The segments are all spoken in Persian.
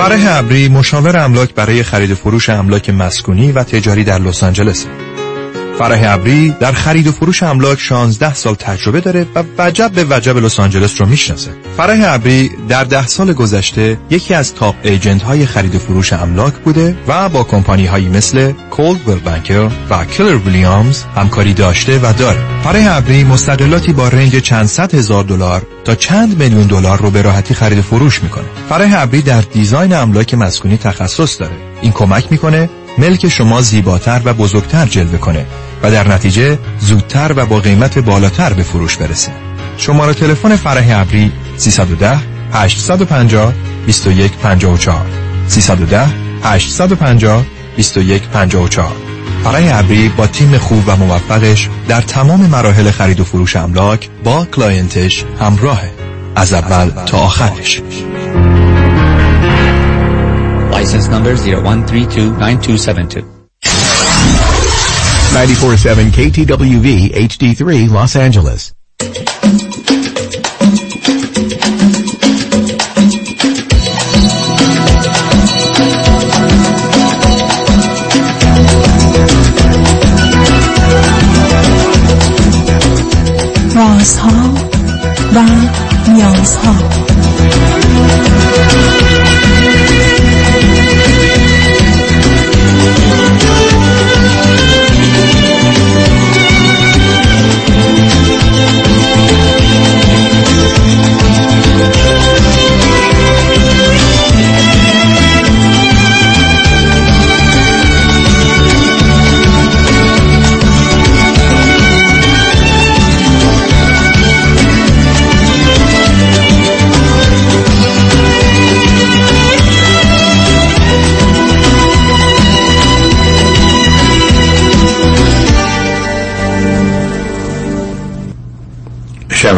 فرح ابری مشاور املاک برای خرید و فروش املاک مسکونی و تجاری در لس آنجلس. فرح ابری در خرید و فروش املاک 16 سال تجربه داره و وجب به وجب لس آنجلس رو می‌شناسه. فرح ابری در ده سال گذشته یکی از top agent های خرید و فروش املاک بوده و با کمپانی هایی مثل Coldwell Banker و Keller Williams همکاری داشته و داره. فرح ابری مستقلاتی با range چند صد هزار دلار تا چند میلیون دلار رو به راحتی خرید و فروش می‌کنه. فرح ابری در design املاک مسکونی تخصص داره. این کمک می‌کنه ملک شما زیباتر و بزرگتر جلوه کنه و در نتیجه زودتر و با قیمت بالاتر به فروش برسه. شماره تلفن فرح ابری 310 850 2154 310 850 2154 فرح ابری با تیم خوب و موفقش در تمام مراحل خرید و فروش املاک با client ش همراهه. از اول تا آخرش. License number 01329272. 94.7 KTWV HD3 Los Angeles. Ross Hall by Young's Hall.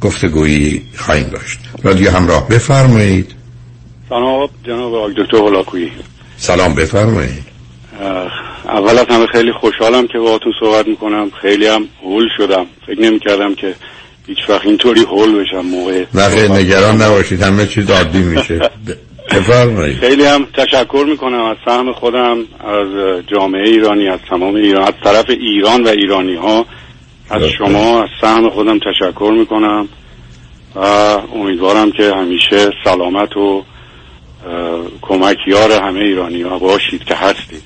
گفتگویی خواهیم داشت. رادیو همراه بفرمایید. سلام جناب آقای دکتر هلاکویی سلام بفرمایید. اول از همه خیلی خوشحالم که باهاتون صحبت می‌کنم. خیلی هم هول شدم. فکر نمی کردم که هیچ وقت اینطوری هول بشم موقع نه نگران نباشید همه چیز عادی میشه. بفرمایید. خیلی هم تشکر می‌کنم از سهم خودم از جامعه ایرانی از تمام ایران از طرف ایران و ایرانی ها از شما از سهم خودم تشکر می‌کنم و امیدوارم که همیشه سلامت و کمکیار همه ایرانی ها باشید که هستید.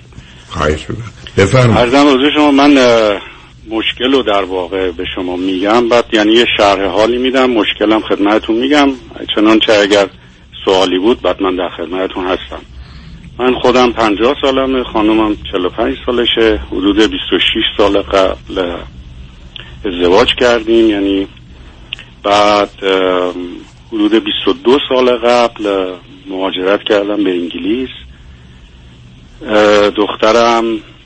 خواهش بفرمایید. ارزم شما من مشکل رو در واقع به شما میگم بعد یعنی یه شرح حالی میدم مشکلم خدمتون میگم. چنانچه اگر سوالی بود بعد من در خدمتون هستم. من خودم پنجاه سالمه خانومم 45 سالشه حدود 26 سال قبل ازدواج کردیم یعنی بعد حدود 22 سال قبل مهاجرت کردم به انگلیس. دخترم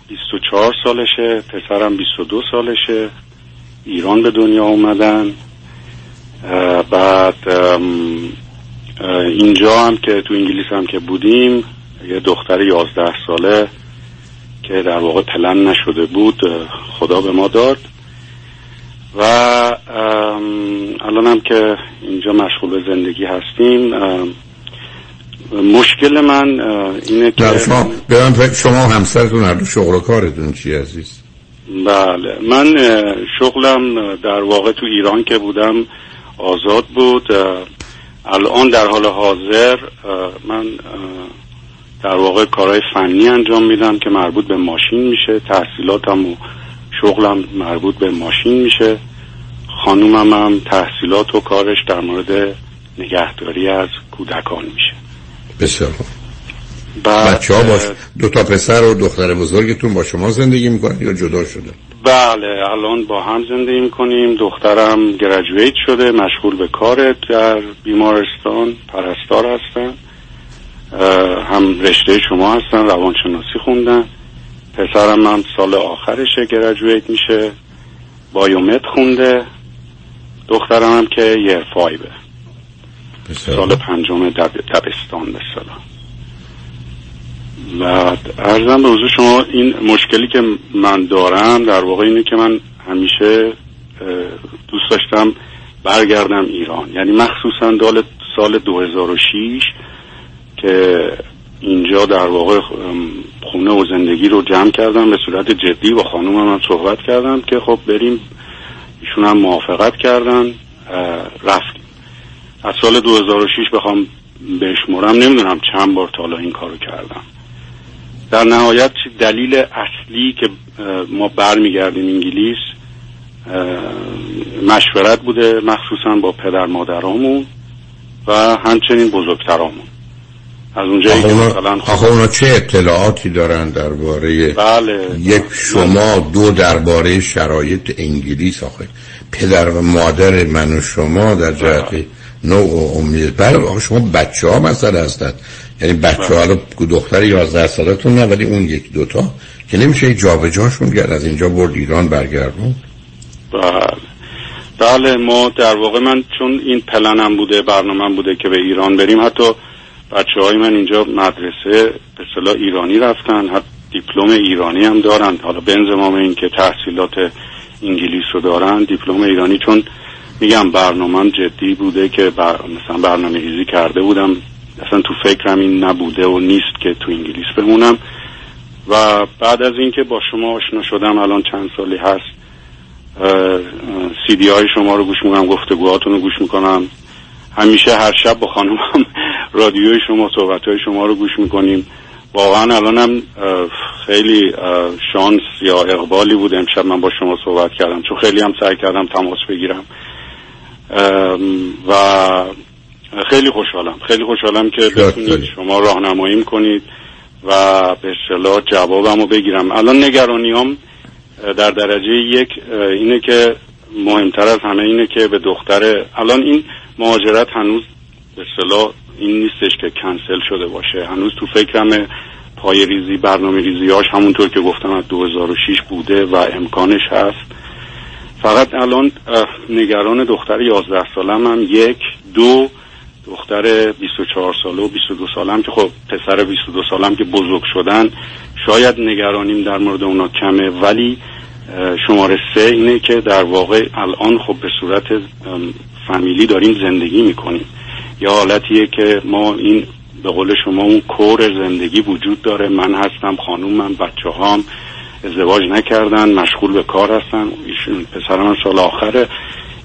24 سالشه پسرم 22 سالشه ایران به دنیا اومدن. بعد اینجا هم که تو انگلیس هم که بودیم یه دختر 11 ساله که در واقع پلن نشده بود خدا به ما داد. و الان هم که اینجا مشغول به زندگی هستیم مشکل من اینه که شما شما همسرتون هر شغل و کارتون چی عزیز؟ بله. من شغلم در واقع تو ایران که بودم آزاد بود. الان در حال حاضر من در واقع کارهای فنی انجام میدم که مربوط به ماشین میشه تحصیلاتم و شغلم مربوط به ماشین میشه. خانومم هم تحصیلات و کارش در مورد نگهداری از کودکان میشه. بسیار بچه ها باش دو تا پسر و دختر بزرگتون با شما زندگی می‌کنن یا جدا شده؟ بله الان با هم زندگی می‌کنیم. دخترم گرجویت شده مشغول به کار در بیمارستان پرستار هستن. هم رشته شما هستن روانشناسی خوندن. پسرم هم سال آخرشه گرجویت میشه بایومت خونده دخترم هم که یه فایبه سال. پنجم دب... دبستان به. و ارزم به حضور شما این مشکلی که من دارم در واقع اینه که من همیشه دوست داشتم برگردم ایران یعنی مخصوصا دال سال 2006 که اینجا در واقع خونه و زندگی رو جمع کردم به صورت جدی با خانومم هم صحبت کردم که خب بریم ایشون هم موافقت کردن رفتیم. از سال 2006 بخوام بشمرم نمی‌دونم چند بار تا حالا این کارو کردم. در نهایت دلیل اصلی که ما برمیگردیم انگلیس مشورت بوده مخصوصا با پدر مادرامون و همچنین بزرگترامون. از اونجایی که مثلا آخه اونا چه اطلاعاتی دارن درباره بله. یک شما دو درباره شرایط انگلیس؟ آخه پدر و مادر من و شما در جهت نوع و امید. بله آخه شما بچه ها مسئله هستند یعنی بچه ها رو دختر 11 سالتون نه ولی اون یک دوتا که نمیشه جابجاشون کرد. از اینجا برد ایران برگردون. بله. بله ما در واقع من چون این پلنم بوده برنامه بوده که به ایران بریم حتی بچه های من اینجا مدرسه به اصطلاح ایرانی رفتن حتی دیپلم ایرانی هم دارن. حالا به انضمام این که تحصیلات انگلیس رو دارن دیپلم ایرانی چون میگم برنامه جدی بوده که بر... مثلا برنامه ریزی کرده بودم. اصلا تو فکرم این نبوده و نیست که تو انگلیس بمونم. و بعد از اینکه با شما آشنا شدم الان چند سالی هست سی دی های شما رو گوش می‌کنم گفتگوهاتون رو گوش می‌کنم. همیشه هر شب با خانومم رادیوی شما صحبت های شما رو گوش می‌کنیم. واقعا الانم خیلی شانس یا اقبالی بود امشب من با شما صحبت کردم. چون خیلی هم سعی کردم تماس بگیرم. و خیلی خوشحالم. خیلی خوشحالم که بتونید. شما راهنماییم کنید و به اصطلاح جوابم رو بگیرم. الان نگرانیام در درجه یک اینه که مهمتر از همه اینه که به دختر الان این مهاجرت هنوز به اصطلاح این نیستش که کنسل شده باشه. هنوز تو فکرم پای ریزی برنامه ریزیاش همونطور که گفتم از 2006 بوده و امکانش هست. فقط الان نگران دختر 11 سالم هم یک دو دختر 24 ساله و 22 سالم که خب پسر 22 سالم که بزرگ شدن شاید نگرانیم در مورد اونا کمه. ولی شماره سه اینه که در واقع الان خب به صورت فامیلی داریم زندگی می‌کنیم. یا حالتیه که ما این به قول شما اون کور زندگی وجود داره. من هستم خانومم بچه هام ازدواج نکردن مشغول به کار هستن. ایشون پسرم سال آخره.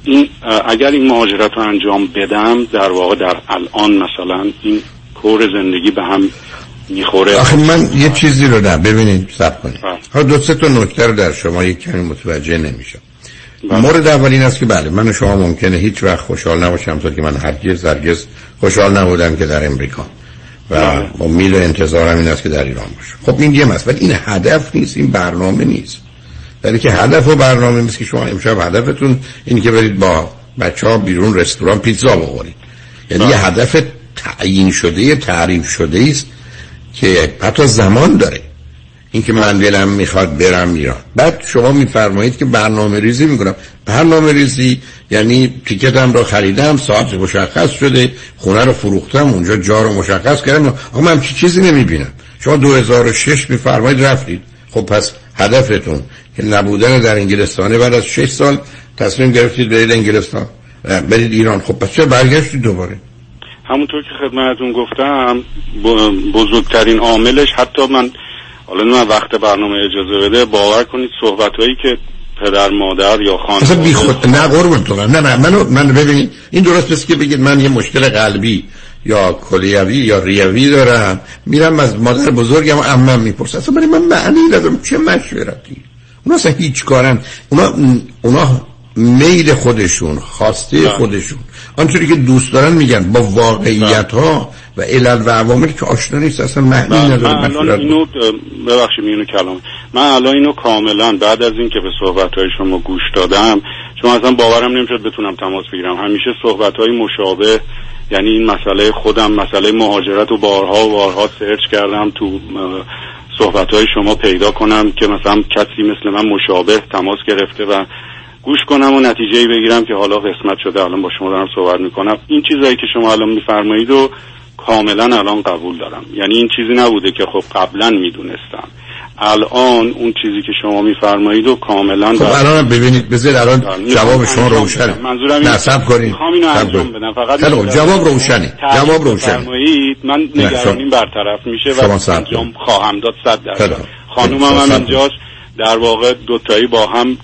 این اگر این مهاجرت رو انجام بدم در واقع در الان مثلا این کور زندگی به هم می‌خوره. آخه من یه چیزی رو نه ببینید سب کنید. بله. دو سه تا نکته رو در شما یک کمی متوجه نمیشم. مورد اول این است که بله من و شما ممکنه هیچ وقت خوشحال نباشم تا که من هرگز هرگز خوشحال نبودم که در امریکا. و بله. امید و انتظارم این است که در ایران باشم خب این یه مسئله این هدف نیست این برنامه نیست. در که هدف و برنامه نیست که شما امشب هدفتون این که برید با بچه ها بیرون رستوران پیتزا بخورید. یعنی یه هدف تعیین شده تعریف شده است که حتی زمان داره. اینکه من دلم می‌خواد برم ایران. بعد شما میفرمایید که برنامه ریزی می‌کنم. برنامه ریزی یعنی تیکتم رو خریدم ساعت مشخص شده خونه رو فروختم اونجا جا رو مشخص کردم. اما من چی چیزی نمی‌بینم. شما 2006 میفرمایید رفتید. خب پس هدفتون که نبودن در انگلستانه بعد از 6 سال تصمیم گرفتید برید انگلستان. برید ایران. خب پس چرا برگشتید دوباره؟ همونطور که خدمتتون گفتم بزرگترین عاملش حتی من حالا من وقت برنامه اجازه بده باور کنید صحبت هایی که پدر مادر یا اصلا بی خود نه قربون تو برم. نه نه منو من ببینید این درست است که بگید من یه مشکل قلبی یا کلیوی یا ریوی دارم میرم از مادر بزرگم عمم می‌پرسم اصلا برای من معنی ندارم چه مشورتی اونا اصلا هیچ کارن اونا اونا میل خودشون خواسته. خودشون آنچوری که دوست دارن میگن با واقعیت ها و علل و عواملی که آشنا نیست اصلا معنی من نداره من الان اینو ببخشید میونو کلام. من الان اینو کاملا بعد از اینکه به صحبت های شما گوش دادم چون اصلا باورم نمی‌شد بتونم تماس بگیرم. همیشه صحبت های مشابه یعنی این مسئله خودم مسئله مهاجرت و بارها و بارها سرچ کردم تو صحبت های شما پیدا کنم که مثلا کسی مثل من مشابه تماس گرفته و گوش کنم و نتیجه بگیرم که حالا قسمت شده الان با شما دارم صحبت می‌کنم. این چیزایی که شما الان میفرمایید و کاملا الان قبول دارم. یعنی این چیزی نبوده که خب قبلا می‌دونستم. الان اون چیزی که شما میفرمایید و کاملا خب الان ببینید بذار الان می‌خوام جواب شما روشنه. بدم. منظورم نه سب کنید. می‌خوام اینو صبر انجام کنید. بدم. فقط جواب روشنه جواب روشنه من نگرانیم برطرف میشه و انجام. خواهم داد صد درصد. خانومم هم اینجاست. در واقع دوتایی با هم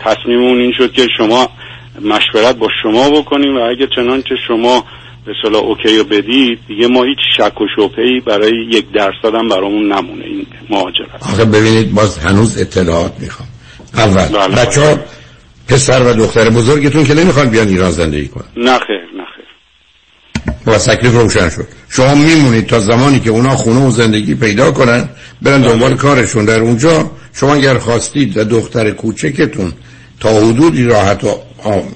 تصمیممون این شد که شما مشورت با شما بکنیم و اگه چنانچه شما به صلاح اوکی رو بدید دیگه ما هیچ شک و شبهه‌ای برای یک درصد هم برامون نمونه این مهاجرت. آخه ببینید باز هنوز اطلاعات می‌خوام. اول بله. بچه ها پسر و دختر بزرگتون که نمی‌خوان بیان ایران زندگی کنن. نه خیر. و تکلیف روشن شد. شما میمونید تا زمانی که اونا خونه و زندگی پیدا کنن برن دنبال کارشون. در اونجا شما اگر خواستید و دختر کوچکتون تا حدودی راحت و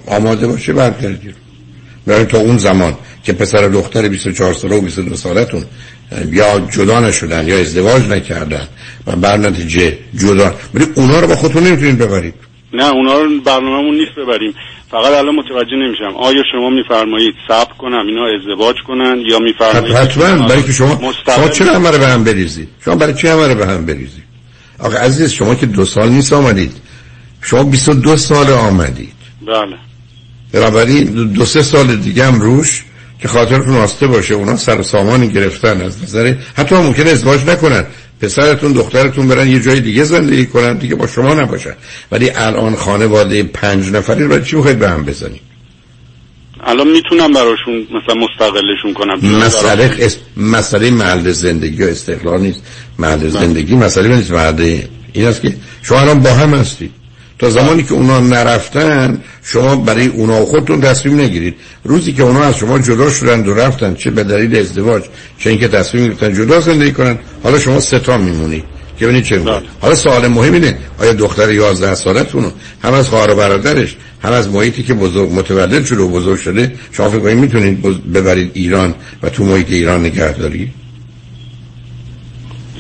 آماده باشه برگردید. برای تا اون زمان که پسر و دختر 24 ساله و 22 سالتون یا جدا نشدن یا ازدواج نکردن و بر نتیجه جدا ولی اونا رو با خودتون نمی‌تونید ببرید. نه اونا رو برنامه‌مون نیست ببریم. فقط الان متوجه نمیشم. آیا شما میفرمایید صبر کنم اینا ازدواج کنن یا میفرمایید حتما برای که شما شما چرا همه به هم بریزید شما برای چی همه به هم بریزید آخه عزیز شما که دو سال نیست آمدید. شما 22 سال آمدید. بله. بنابراین دو, سه سال دیگه هم روش که خاطرتون راسته باشه. اونا سر سامانی گرفتن از نظر حتی ممکنه ازدواج نکنن. پسرتون دخترتون برن یه جای دیگه زندگی کنن دیگه با شما نباشن ولی الان خانواده پنج نفری رو چی می‌خواید به هم بزنید؟ الان می‌تونم براشون مثلا مستقلشون کنم. مسئله اس... مسئله محل زندگی و استقلال نیست. محل زندگی مسئله نیست. محل این است که شما الان با هم هستید. تا زمانی که اونا نرفتن شما برای اونا و خودتون تصمیم نگیرید. روزی که اونا از شما جدا شدن و رفتن چه به دلیل ازدواج چه اینکه تصمیم گرفتن جدا زندگی کنن حالا شما سه تا میمونید. که ببینید چه می‌کنید. بله. حالا سوال مهم اینه آیا دختر 11 سالتون رو هم از خواهر و برادرش هم از محیطی که بزرگ متولد شده و بزرگ شده شما فکر می‌تونید ببرید ایران و تو محیط ایران نگهداری؟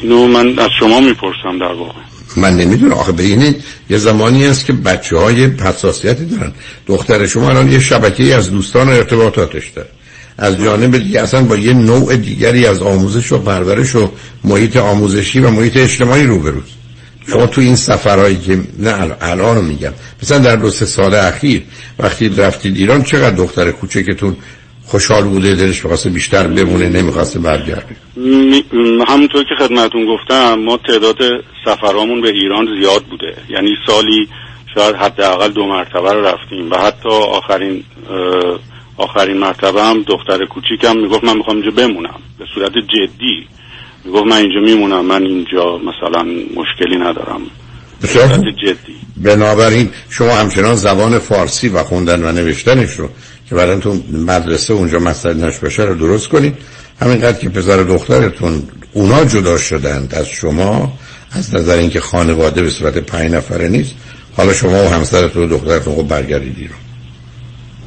اینو من از شما می‌پرسم در واقع. من نمی‌دونم. آخه ببینید یه زمانی است که بچه های حساسیتی دارن. دختر شما الان یه شبکه از دوستان و ارتباطاتش داره. از جانب دیگه اصلا با یه نوع دیگری از آموزش و پرورش و محیط آموزشی و محیط اجتماعی روبروست. شما تو این سفرهایی که نه الان, میگم. مثلا در دو سه سال اخیر وقتی رفتید ایران چقدر دختر کوچکتون خوشحال بوده دلش می‌خواسته بیشتر بمونه نمی‌خواسته برگرده. می- همونطور که خدمتون گفتم ما تعداد سفرامون به ایران زیاد بوده. یعنی سالی شاید حداقل دو مرتبه رو رفتیم و حتی آخرین آخرین مرتبه هم دختر کوچیکم می‌گفت من می‌خوام اینجا بمونم. به صورت جدی می‌گفت من اینجا میمونم من اینجا مثلا مشکلی ندارم. به صورت. جدی. بنابراین شما همچنان زبان فارسی و خوندن و نوشتنش رو که برای تو مدرسه اونجا مسئله نش بشه رو درست کنید همینقدر که پسر و دخترتون اونا جدا شدند از شما از نظر اینکه خانواده به صورت پنج نفره نیست حالا شما و همسرتون و دخترتون خب برگردید ایران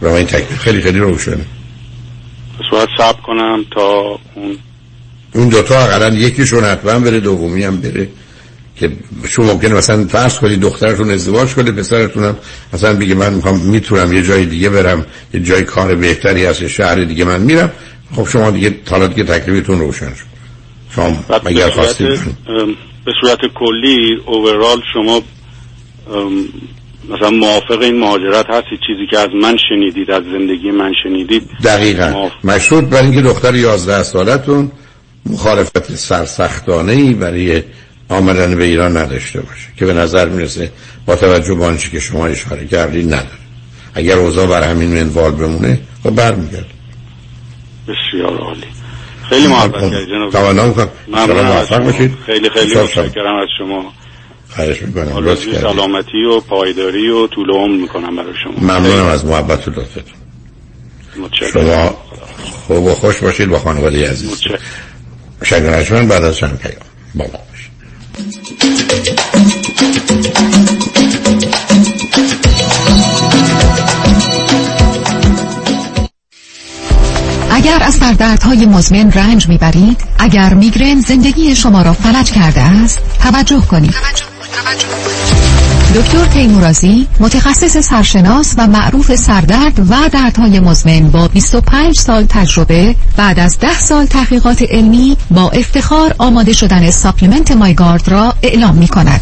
و این تکلیف خیلی خیلی روشنه. صورت صبر کنم تا اون اون دوتا اقلا یکیشون حتما بره دومی هم بره. که شما ممکنه مثلا فرض کنید دخترتون ازدواج کنه پسرتون هم مثلا بگه من می‌خوام می‌تونم یه جای دیگه برم یه جای کار بهتری هست یه شهر دیگه من میرم. خب شما دیگه حالا دیگه تکلیفتون روشن شد. شما صورت, خواستید به صورت کلی اوورال شما مثلا موافق این مهاجرت هستی چیزی که از من شنیدید از زندگی من شنیدید. دقیقا. موافق. مشروط بر اینکه دختر 11 سالتون مخالفت سرسختانه ای برای آمدن به ایران نداشته باشه که به نظر می‌رسه با توجه به آنچه که شما اشاره کردید نداره. اگر اوضاع بر همین منوال بمونه خب برمیگرد بسیار عالی. خیلی محبت کردید جناب می‌کنم. ممنون. باشید. خیلی خیلی. متشکرم از شما. خواهش می‌کنم. سلامتی و پایداری و طول عمر می‌کنم برای شما. ممنونم از محبت و لطفتون. شما خوب و خوش باشید با خانواده عزیز. متشکرم. بعد از چند پیام. با ما. باشید اگر از سردردهای مزمن رنج می‌برید اگر میگرن زندگی شما را فلج کرده است توجه کنید. دکتر تیمورازی متخصص سرشناس و معروف سردرد و دردهای مزمن با 25 سال تجربه بعد از 10 سال تحقیقات علمی با افتخار آماده شدن supplement MyGard را اعلام می کند.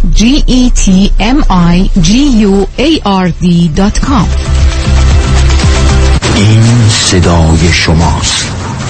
G E T M I G U A R D.com این صدای شماست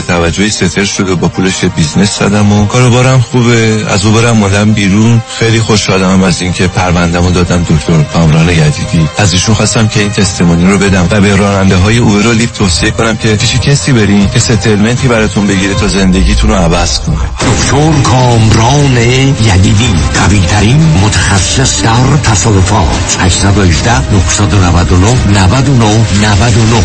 توجهی settle شده با پولش business زدم و کاروبارم خوبه. از Uber اومدم بیرون. خیلی خوشحالم از اینکه پروندهمو دادم دکتر کامران یدیدی. از ایشون خواستم که این testimony رو بدم و به راننده های Uber و Lyft توصیه کنم که پیش کسی برین که settlement ی براتون بگیره تا زندگیتون رو عوض کنه. دکتر کامران یدیدی قوی ترین متخصص در تصادفات. 818 999 99 99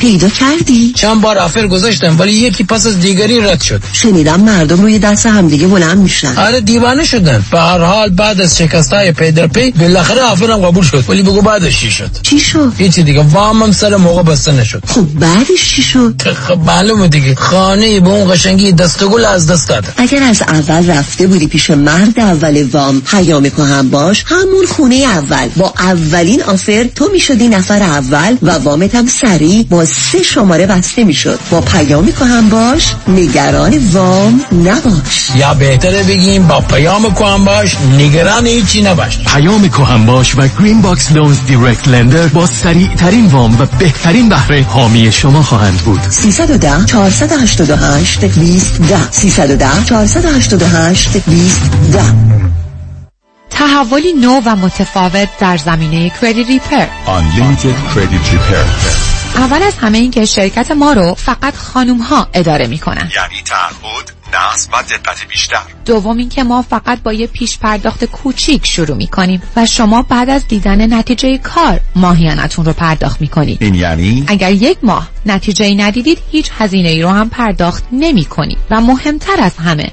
پیدا کردی؟ چند بار offer گذاشتم ولی یکی پس از دیگری رد شد. شنیدم مردم روی دست همدیگه بلند میشن. آره دیوانه شدن. به هر حال بعد از شکست های پی در پی بالاخره offer م قبول شد. ولی بگو بعدش چی شد؟ چی شد؟ هیچی دیگه. وامم سر موقع بسته نشد. خب بعدش چی شد؟ خب معلومه دیگه. خانه به اون قشنگی دسته گلی از دست دادی اگر از اول رفته بودی پیش مرد اول وام پیام کهن باش همون خونه اول. با اولین offer تو می‌شدی نفر اول و وامت هم سریع سه شماره بسته می‌شد. با پیام کهن باش. نگران وام نباش. یا بهتره بگیم با پیام کهن باش. نگران هیچی نباش. پیام کهن باش و Green Box Loans direct lender با سریع ترین وام و بهترین بهره حامی شما خواهند بود. 310 488 20 10 310 488 20 10 تحولی نو و متفاوت در زمینه کردیت ریپر Unlimited Credit Repair. اول از همه این که شرکت ما رو فقط خانوم ها اداره می‌کنن. یعنی تعهد نصب و دقت بیشتر. دوم اینکه ما فقط با یه پیش پرداخت کوچیک شروع می‌کنیم و شما بعد از دیدن نتیجه کار ماهیانتون رو پرداخت می‌کنید. این یعنی؟ اگر یک ماه نتیجه ای ندیدید هیچ هزینه ای رو هم پرداخت نمی کنید و مهمتر از همه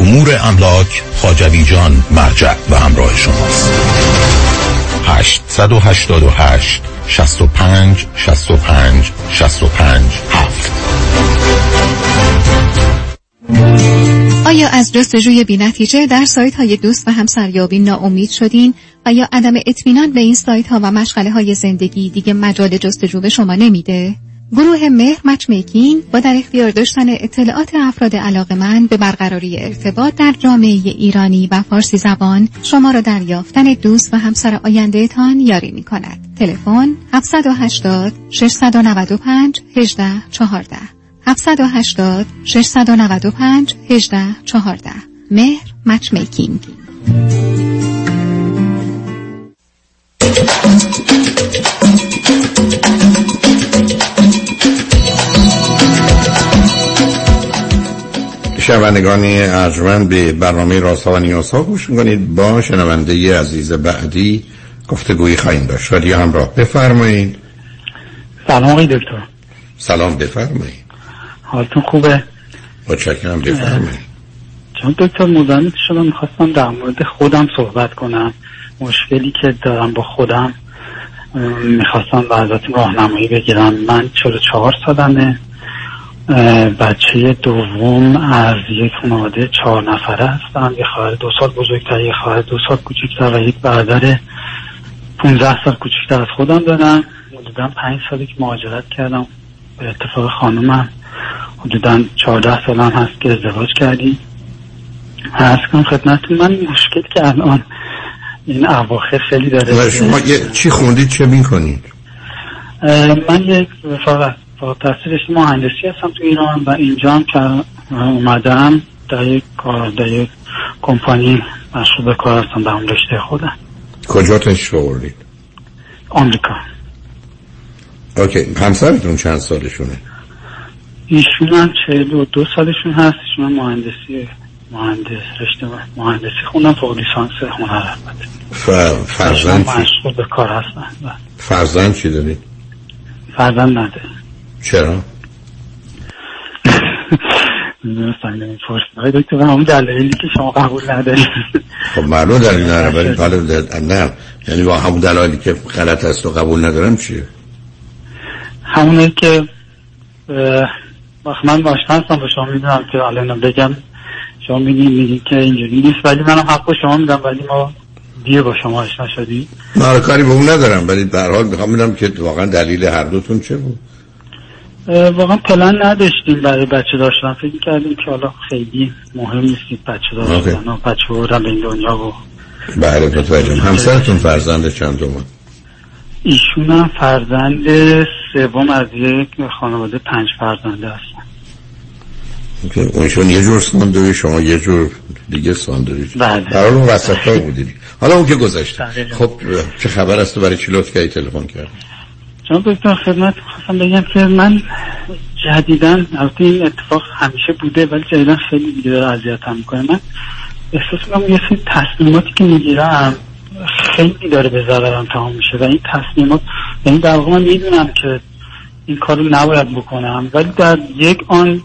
امور املاک خاجوی جان مرجع و همراه شماست. 888 65 65 65 7 آیا از جستجوی بینتیجه در سایت های دوست و همسریابی ناامید شدین؟ و یا عدم اطمینان به این سایت ها و مشغله های زندگی دیگه مجال جستجو به شما نمیده؟ گروه مهر مچ میکینگ با در اختیار داشتن اطلاعات افراد علاقه من به برقراری ارتباط در جامعه ایرانی و فارسی زبان شما را در یافتن دوست و همسر آینده تان یاری می کند. تلفن 780 695 18 14 780 695 18 14 مهر مچ میکینگ شنوندگانی ارجمند به برنامه راستا و نیاسا گوش می‌کنید. با شنونده عزیز بعدی گفتگویی خواهیم داشت. شادی همراه. بفرمایید. سلام آقای دکتر. سلام بفرمایید. حالتون خوبه؟ متشکرم بفرمایید. چون دکتر مزاحمت شدم. می‌خواستم در مورد خودم صحبت کنم. مشکلی که دارم با خودم. می‌خواستم و ازتون راهنمایی بگیرم. من 44 سالمه. بچه دوم از یک خانواده چهار نفره هستم یه خواهر دو سال بزرگتر یه خواهر دو سال کوچکتر و یک برادر 15 سال کوچکتر از خودم دارم حدودا پنج سالی که مهاجرت کردم. به اتفاق خانومم حدودا 14 سال هم هست که ازدواج کردیم. هست کنم خدمتتون من مشکل که الان این اواخر خیلی داره. شما چی خوندید؟ چه می‌کنید؟ من یک فقط با تحصیل مهندسی هستم تو ایران و اینجا هم که اومدم در یک کار در یک کمپانی مشغول به کار هستم در اون رشته خودم. کجا تشریف آوردید؟ آمریکا. اوکی. همسرتون چند سالشونه؟ ایشون هم چهل و دو سالشون هست. ایشون مهندسی مهندس رشته مهندسی خوندم فوق لیسانس هنر ف... فرزند چی؟ مشغول به کار هستن. فرزند چی دارید؟ فرزند نده چرا؟ می‌دونستم فرصت دکتر همون دلایلی که شما قبول ندارید. خب معلوم دلیل نره ولی نه. یعنی با همون دلایلی که غلط است و قبول ندارم چیه؟ همونه که وقت من آشنا هستم با شما می‌دونم که الان بگم. شما میگی میگی که اینجوری نیست ولی منم حق شما میدم ولی ما دیر با شما آشنا شدی. نه کاری به اون ندارم ولی به هر حال می‌خوام میدم که واقعا دلیل هر دوتون چه بود. واقعا پلن نداشتیم برای بچه داشتن. فکر کردیم که حالا خیلی مهم نیستید بچه داشتن و بچه بردن به این دنیا و بله متوجهم. همسرتون فرزند چند دوم ایشون هم فرزند سوم از یک خانواده پنج فرزنده هستن اونشون یه جور ساندوی شما یه جور دیگه ساندوی بله. برای اون وسط ها بودید حالا اون که گذشته. خب چه خبر است برای چی لطف کردی تلفن کرد چون دکتر خدمت خواستم بگم که من جدیدن البته این اتفاق همیشه بوده ولی جدیدن خیلی دیگه داره اذیتم می‌کنه. من احساس می‌کنم یه سری تصمیماتی که می‌گیرم خیلی داره به ضررم تمام میشه و این تصمیمات یعنی در واقع من می‌دونم که این کارو نباید بکنم ولی در یک آن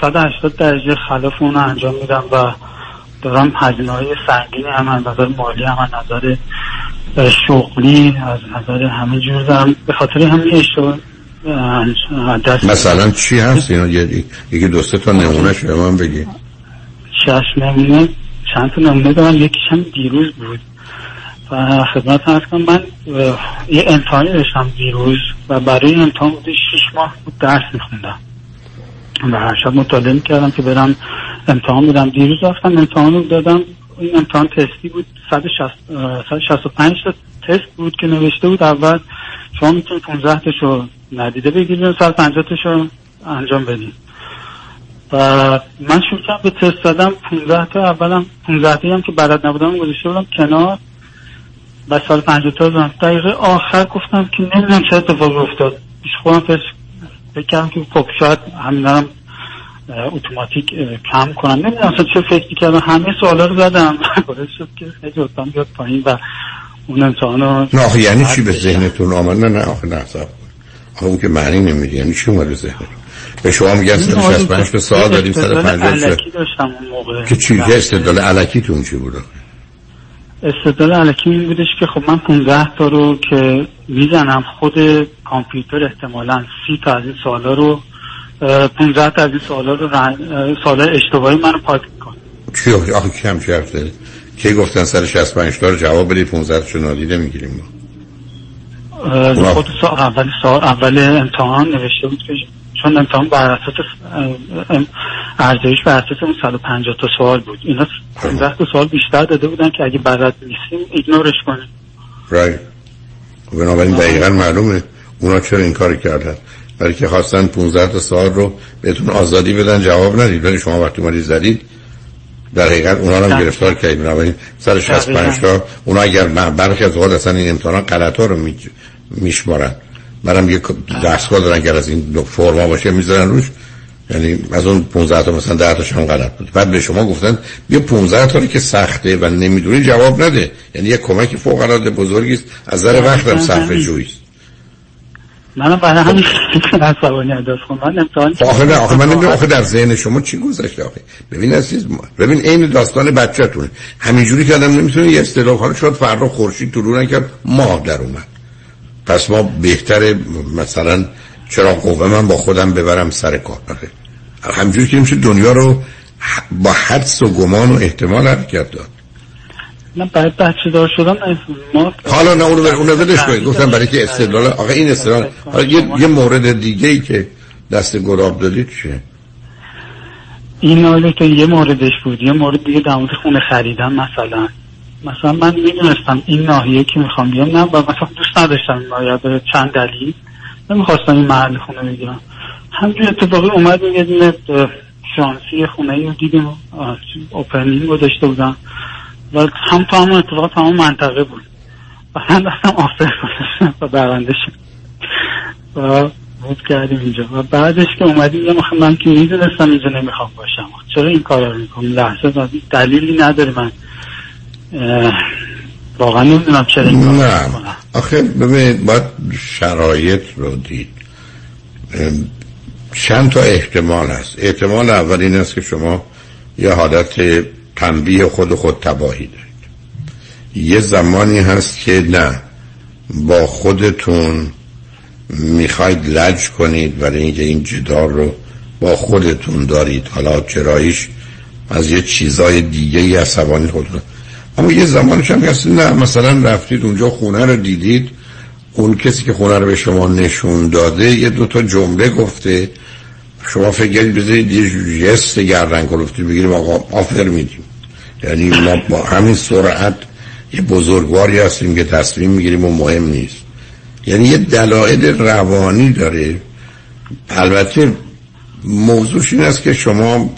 180 درجه خلاف اون رو انجام میدم و دارم هزینه های سنگینی هم از نظر مالی هم نظر شغلی از نظر همه جور دارم به خاطر همین اشتباه مثلا چی هست؟ اینا یکی دو سه تا نمونه شما من بگی. شش نمونه چند تا نمونه دارم یکیش هم دیروز بود. و خدمت هست کنم من یه امتحانی داشتم دیروز و برای امتحان بوده شیش ماه بود درس میخوندم. و هر شب مطالعه می‌کردم که برم امتحان بدم. دیروز رفتم امتحان رو دادم. این امتحان تستی بود. 165 تا تست بود که نوشته بود. اول شما می‌تونید 15 تاشو ندیده بگیرید 150 تاشو انجام بدید. و من شروع کردم به تست دادم 15 تا اولم 15 تا هم که بلد نبودم گذاشته بودم کنار. و سال 50 تا دقیقه آخر گفتم که نمی‌دونم چه اتفاقی افتاد. پیش خودم فکر کردم که خب شاید همینم اتوماتیک کم کنم نمی‌دونم اصلا چه فکر کردم همه سوالا رو زدم. باعث شد که خیلی اتام بیاد پایین و اون امتحان رو نه آخه یعنی چی به ذهنتون آمد؟ نه نه آخه نه صاحب آخه اون که معنی نمیده یعنی چی اومد ذهنتون؟ به شما میگن 165 به سال داریم 150 علکی داشتم اون موقع. که چی؟ که استدلال علکیتون چی بود استدلال علکی این بودش که خب من 15 تا رو که می‌زنم خود کامپیوتر احتمالا 30 تا از این سوالا رو 15 تا از این سوالا رو سوالا اشتباهی منو پاک می‌کنه چی آخه کم چی حرف داری کی گفتن سر 65 تا رو جواب بدی 15 تا نادیده می‌گیریم ما. خود سال اول سال اول امتحان نوشته بود که چون امتحان بر اساس ارزش بر اساس اون 150 تا سوال بود. اینا 15 تا سوال بیشتر داده بودن که اگه بلد نیستیم ایگنورش کنیم. رایت بنابراین دقیقا معلومه اونا چرا این کار کردن. برای که خواستن 15 تا سوال رو بهتون آزادی بدن جواب ندید. ولی شما وقتی مالی زدید در حقیقت اونا رو گرفتار کردید. بنابراین سر 65 تا اونا اگر برخی از اوقات اصلا این امتحان غلط ها رو میشمارن. برام یه دستگاه دارن که از این فرما باشه می‌ذارن روش. یعنی از اون 15 تا مثلا 10 تاش هم غلط بود. بعد به شما گفتن بیا 15 تا که سخته و نمی‌دونی جواب نده. یعنی یه کمک فوق العاده بزرگی است. از نظر وقتم صرف جویی منم برای همین عصبانی انداز خب من امتحان آخه نه آخه من نمی‌دونم آخه در ذهن شما چی گذشته آخه؟ ببین عزیز ببین این داستان بچه‌تونه همینجوری که آدم نمی‌تونه یه اصطلاح حالا شاید فردا خورشید طلوع نکرد ماه در اومد. پس ما بهتره مثلا چرا قوه من با خودم ببرم سر کار. همجوری که میشه دنیا رو با حدس و گمان و احتمال حرکت داد. نه بعد بچه دار شدم ما حالا نه اونو اونو بدش کنید. گفتم برای که استدلال آقا این استدلال یه،, یه مورد دیگه ای که دست گراب دادید چیه؟ این حالا که یه موردش بود یه مورد دیگه در مورد خونه خریدم مثلا. مثلا من می‌دونستم این ناحیه که می‌خوام بیام. نه و مثلا دوست نداشتم این چند دلیل. نمی‌خواستم این محل خونه بگیرم. همجور اتفاقی اومد یه دونه شانسی خونه ای رو دیدیم. اوپنینگ رو داشته بودم. و هم تو همون اتفاق تمام منطقه بود. و هم دستم آفر و برنده شد و بود کردیم اینجا. و بعدش که اومدیم یه من که می‌دونستم اینجا نمی‌خوام باشم. چرا این کار رو می‌کنم؟ لحظه دلیلی نداره من. واقعا نمی‌دونم چرا این نه. آخه ببینید باید شرایط رو دید. چند تا احتمال هست. احتمال اول این است که شما یه حالت تنبیه خود خود تباهی دارید. یه زمانی هست که نه با خودتون می‌خواید لج کنید ولی اینکه این جدار رو با خودتون دارید. حالا چراییش از یه چیزای دیگه ای عصبانی خودتون. اما یه زمانش هم هست نه مثلا رفتید اونجا خونه رو دیدید. اون کسی که خونه رو به شما نشون داده یه دوتا جمله گفته. شما فکر بذارید یه جست گردن کلفتی بگیریم آقا آفر میدیم یعنی ما با همین سرعت یه بزرگواری هستیم که تصمیم می‌گیریم و مهم نیست. یعنی یه دلایل روانی داره. البته موضوعش این است که شما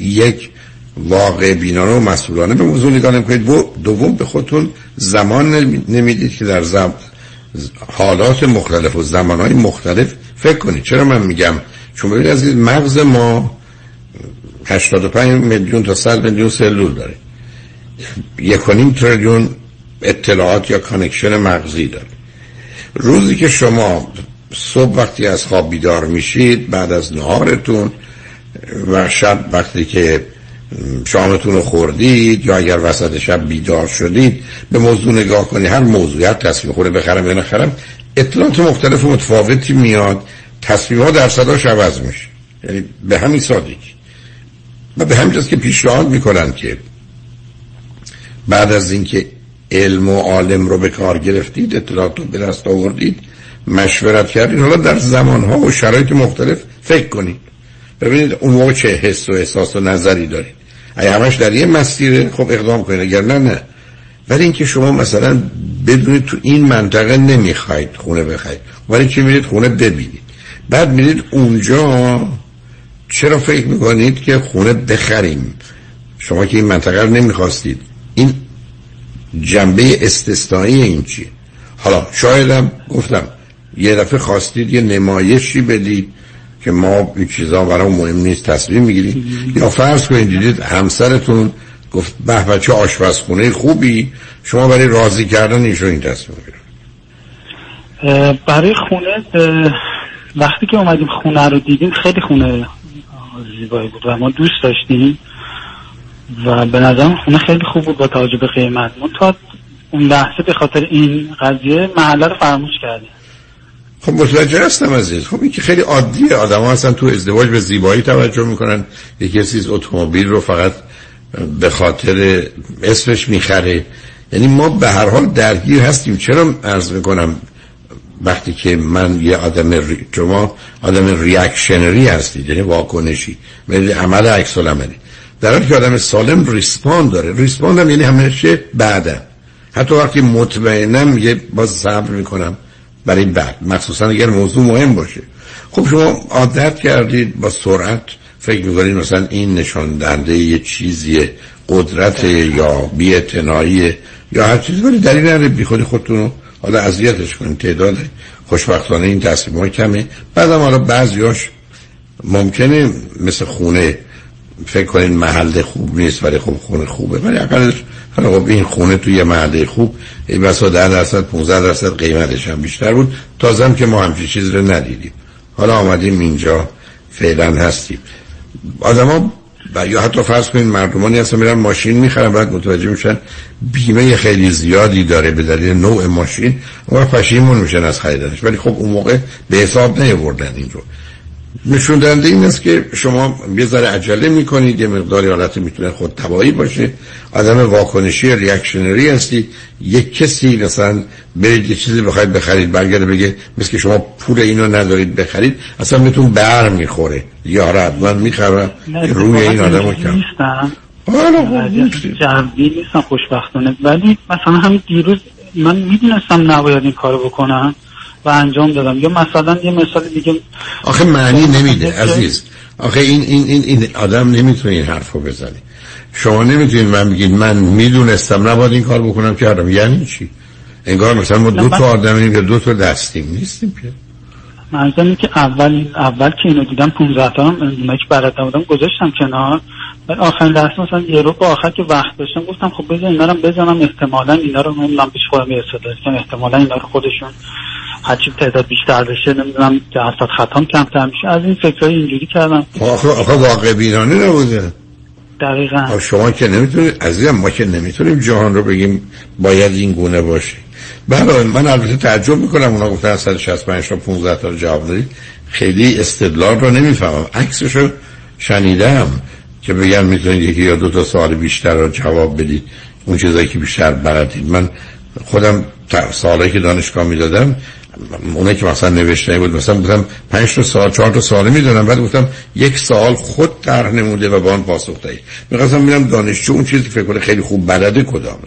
یک واقع بینانه و مسئولانه به موضوع نگاه نمی‌کنید. دوم به خودتون زمان نمی‌دید که در زم... حالات مختلف و زمانهای مختلف فکر کنید. چرا من میگم؟ چون ببینید از مغز ما 85 میلیون تا 100 میلیون سلول داره. یک تریلیون اطلاعات یا connection مغزی داره. روزی که شما صبح وقتی از خواب بیدار میشید بعد از نهارتون و شب وقتی که شامتون رو خوردید یا اگر وسط شب بیدار شدید به موضوع نگاه کنید هر موضوعیت تصمیم خوره بخرم یا نخرم اطلاعات مختلف و متفاوتی میاد تصمیم ها در صداش عوض میشه. یعنی به همین سادگی. و به همین که پیشنهاد می‌کنن که بعد از اینکه علم و عالم رو به کار گرفتید اطلاعات رو به دست آوردید مشورت کردید حالا در زمانها و شرایط مختلف فکر کنید. ببینید اون موقع چه حس و احساس و نظری دارید. اگه همش در یه مسیره خب اقدام کنید اگر نه نه. ولی اینکه شما مثلا بدونید تو این منطقه نمی‌خواید خونه بخواید ولی که میرید خونه ببینید. بعد میرید اونجا چرا فکر می‌کنید که خونه بخریم؟ شما که این منطقه رو نمی‌خواستید. این جنبه استثنایی این چی حالا شایدم گفتم یه دفعه خواستید یه نمایشی بدید که ما این چیزا برای مهم نیست تصمیم می‌گیرید یا فرض کنید دیدید همسرتون گفت به بچه آشپزخونه خوبی شما برای راضی کردن ایشون این تصمیم گرفت برای خونه وقتی که اومدیم خونه رو دیدیم خیلی خونه زیبایی بود و ما دوست داشتیم و به نظرم خونه خیلی خوب بود با توجه به قیمت. تا اون لحظه به خاطر این قضیه محله رو فراموش کردیم. خب متوجه هستم عزیز. خب این که خیلی عادیه. آدم ها هستن تو ازدواج به زیبایی توجه می‌کنن. یکی کسی اتومبیل رو فقط به خاطر اسمش می‌خره. یعنی ما به هر حال درگیر هستیم. چرا عرض می‌کنم؟ وقتی که من یه آدم ری... شما آدم ریاکشنری هستید یعنی واکنشی. یعنی عمل عکس العملی. در حالی که آدم سالم respond داره. respond هم یعنی همیشه بعدم حتی وقتی مطمئنم یه باز صبر می‌کنم برای بعد. مخصوصا اگر موضوع مهم باشه. خب شما عادت کردید با سرعت فکر می‌کنید مثلا این نشان دهنده یه چیزیه قدرت یا بی‌اعتنایی یا هر چیزی. ولی در این بی خودی خودتون رو حالا اذیتش کنید تعداد خوشبختانه این تصمیم های کمه. بعدم حالا بعضیاش ممکنه مثل خونه فکر کنید محل خوب نیست ولی خب خونه خوبه. ولی اقلش خب این خونه توی یه محله خوب این بسا ده درصد 15 درصد قیمتش هم بیشتر بود. تازم که ما همچین چیز رو ندیدیم. حالا آمدیم اینجا فعلا هستیم. آدم و یا حتی فرض کنید مردمانی هستن میرن ماشین می‌خرن بعد متوجه میشن بیمه خیلی زیادی داره به دلیل نوع ماشین و پشیمون میشن از خریدنش. ولی خب اون موقع به حساب نیاوردن این رو نشون دهنده این است که شما یه ذره عجله می‌کنید یه مقداری حالت می‌تونه خود تبایی باشه. آدم واکنشی ریاکشنری هستید یک کسی مثلا برید یه چیزی بخواید بخرید برگرده بگه مثل که شما پول اینو ندارید بخرید اصلا بهتون بر می‌خوره. یا حتما می‌خرم روی این آدم رو کم. جوی نیستم خوشبختانه. ولی مثلا همین دیروز من می‌دونستم نباید این کارو بکنم و انجام دادم. یا مثلا یه مثال دیگه آخه معنی نمیده عزیز. آخه این این این, این آدم نمی‌تونه این حرفو بزنه. شما نمی‌تونید من بگید من می‌دونستم نباید این کار بکنم کردم. یعنی چی؟ انگار مثلا ما دو تا آدمیم که دو تا دستیم. نیستیم که. منظورم که اول اول که اینو دیدم 15 تا هم که برات بودم گذاشتم کنار. بعد آخرین لحظه مثلا یه رو آخر که وقت داشتم گفتم خب بذار اینا رو بزنم احتمالا اینا رو نمی‌دونم پیش خودم یه کنم احتمالا اینا رو خودشون هرچی تعداد بیشتر بشه نمی‌دونم درصد خطام کمتر میشه. از این فکرهای اینجوری کردم. آخه آخه واقع بینانه نبوده. دقیقا. شما که نمی‌تونید عزیزم ما که نمی‌تونیم جهان رو بگیم باید این گونه باشه. بله من البته تعجب می‌کنم. اونا گفتن 165 تا 15 تا جواب دارید خیلی استدلال رو نمی‌فهمم. عکسش رو شنیدم که بگم می‌تونید یکی یا دو تا سوال بیشتر رو جواب بدید. اون چیزایی که بیشتر بلدید. من خودم سالایی که دانشگاه می‌دادم اونایی که مثلا نوشته بود مثلا بودم پنج تا سال چهار تا سال می‌دونم بعد گفتم یک سال خود طرح نموده و با آن پاسخ دهید می‌خواستم ببینم دانشجو اون چیزی فکر کنه خیلی خوب بلده کدامه.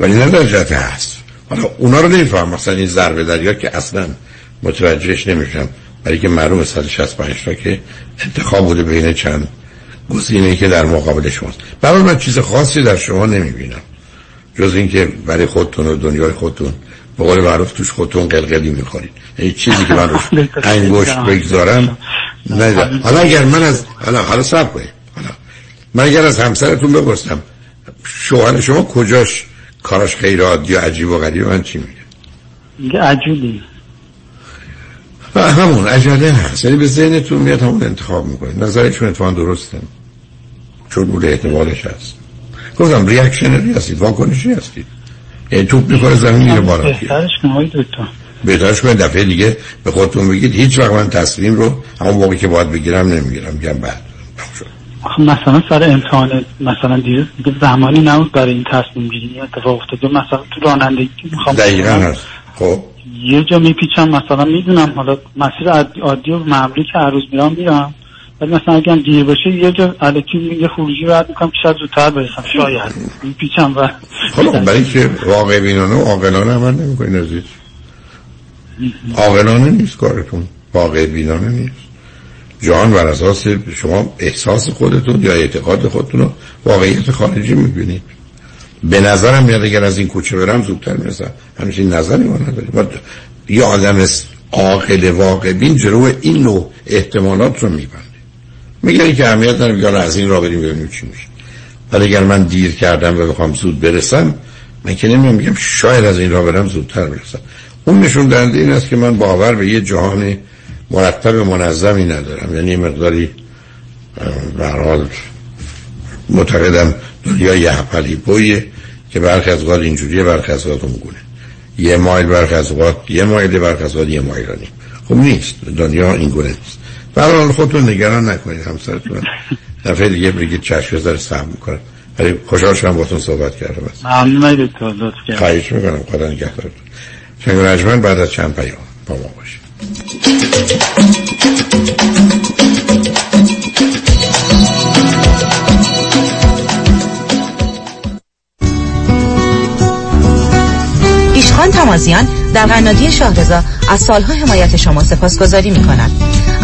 ولی نه در جهت هست حالا اونا رو نمیفهم مثلا این ضربه دریا که اصلا متوجهش نمیشم برای که معلوم 165 تا که انتخاب بوده بین چند گزینه‌ای که در مقابل شماست. برای من چیز خاصی در شما نمی‌بینم. جز اینکه برای خودتون و دنیای خودتون به قول معروف توش خودتون قلقلی می‌خورید. یعنی چیزی که من روش انگشت بگذارم نه. حالا اگر من از حالا حالا صبر کنید. حالا. من اگر از همسرتون بپرسم شوهر شما کجاش؟ کاراش خیلی عادی و عجیب و غریب من چی میگه میگه عجولی همون عجله هست. یعنی به ذهنتون میاد همون انتخاب می‌کنید. نظرشون اتفاقا درسته. چون بوده احتمالش هست. گفتم ریاکشنری هستید. واکنشی هستید. توپ می‌کنه زمین میره بالا. بهترش کنید بهترش کنید دفعه دیگه به خودتون بگید. هیچ وقت من تصمیم رو همون موقعی که باید بگیرم نمی‌گیرم. میگم بعد مثلا سر امتحان مثلا دیگه زمانی نبود برای این تصمیم گیری. اتفاق افتاده. مثلا تو رانندگی می‌خوام دقیقا هست. خب. یه جا میپیچم مثلا می‌دونم. حالا مسیر عادی و معمولی که هر روز میرم میرم. ولی مثلا اگه دیر باشه یه جا علکی یه خروجی رد می‌کنم که شاید زودتر برسم. شاید. میپیچم و خب برای که واقع بینانه و عاقلانه عمل نمی‌کنین عزیز عاقلانه نیست کارتون. واقع بینانه نیست. جان بر اساس شما احساس خودتون یا اعتقاد خودتون رو واقعیت خارجی می‌بینید. به نظرم میاد اگر از این کوچه برم زودتر می‌رسم. همچین نظری ما نداریم. یه آدم عاقل واقع بین جلو این نوع احتمالات رو میبنده میگن که اهمیت نداره. میگن از این را بریم ببینیم چی میشه. ولی اگر من دیر کردم و بخوام زود برسم من که نمیام میگم شاید از این را برم زودتر برسم. اون نشون دهنده این است که من باور به یه جهان مرتب منظمی ندارم. یعنی مقداری به حال معتقدم دنیا یه هپلی بویه که برخی از اوقات اینجوریه برخی از اوقات اونگونه. یه مایل برخی از اوقات یه مایل برخی از اوقات یه مایل خب نیست. دنیا اینگونه نیست. برحال خودتون نگران نکنید همسرتون. دفعه دیگه بگید چشم بذاره سهم می‌کنم ولی خوشحال شدم باتون صحبت کردم. ممنون دکتر لطف خواهش می‌کنم. خدا نگهدارتون. شنگ رجمن بعد از چند پیام با ما باشید. تمازیان در قنادی شاهرزا از سالها حمایت شما سپاسگزاری می کند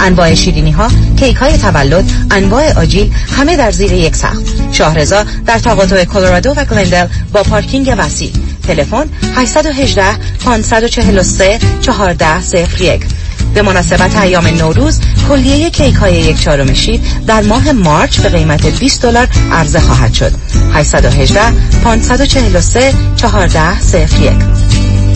انواع شیرینی ها کیک های تولد انواع آجیل همه در زیر یک سقف. شاهرزا در تقاطع کلرادو و گلندل با پارکینگ وسیع. تلفن 818 543 1401 به مناسبت ایام نوروز کلیه کیک های یک چهارم شیر در ماه مارچ به قیمت 20 دلار عرضه خواهد شد. 818 543 1401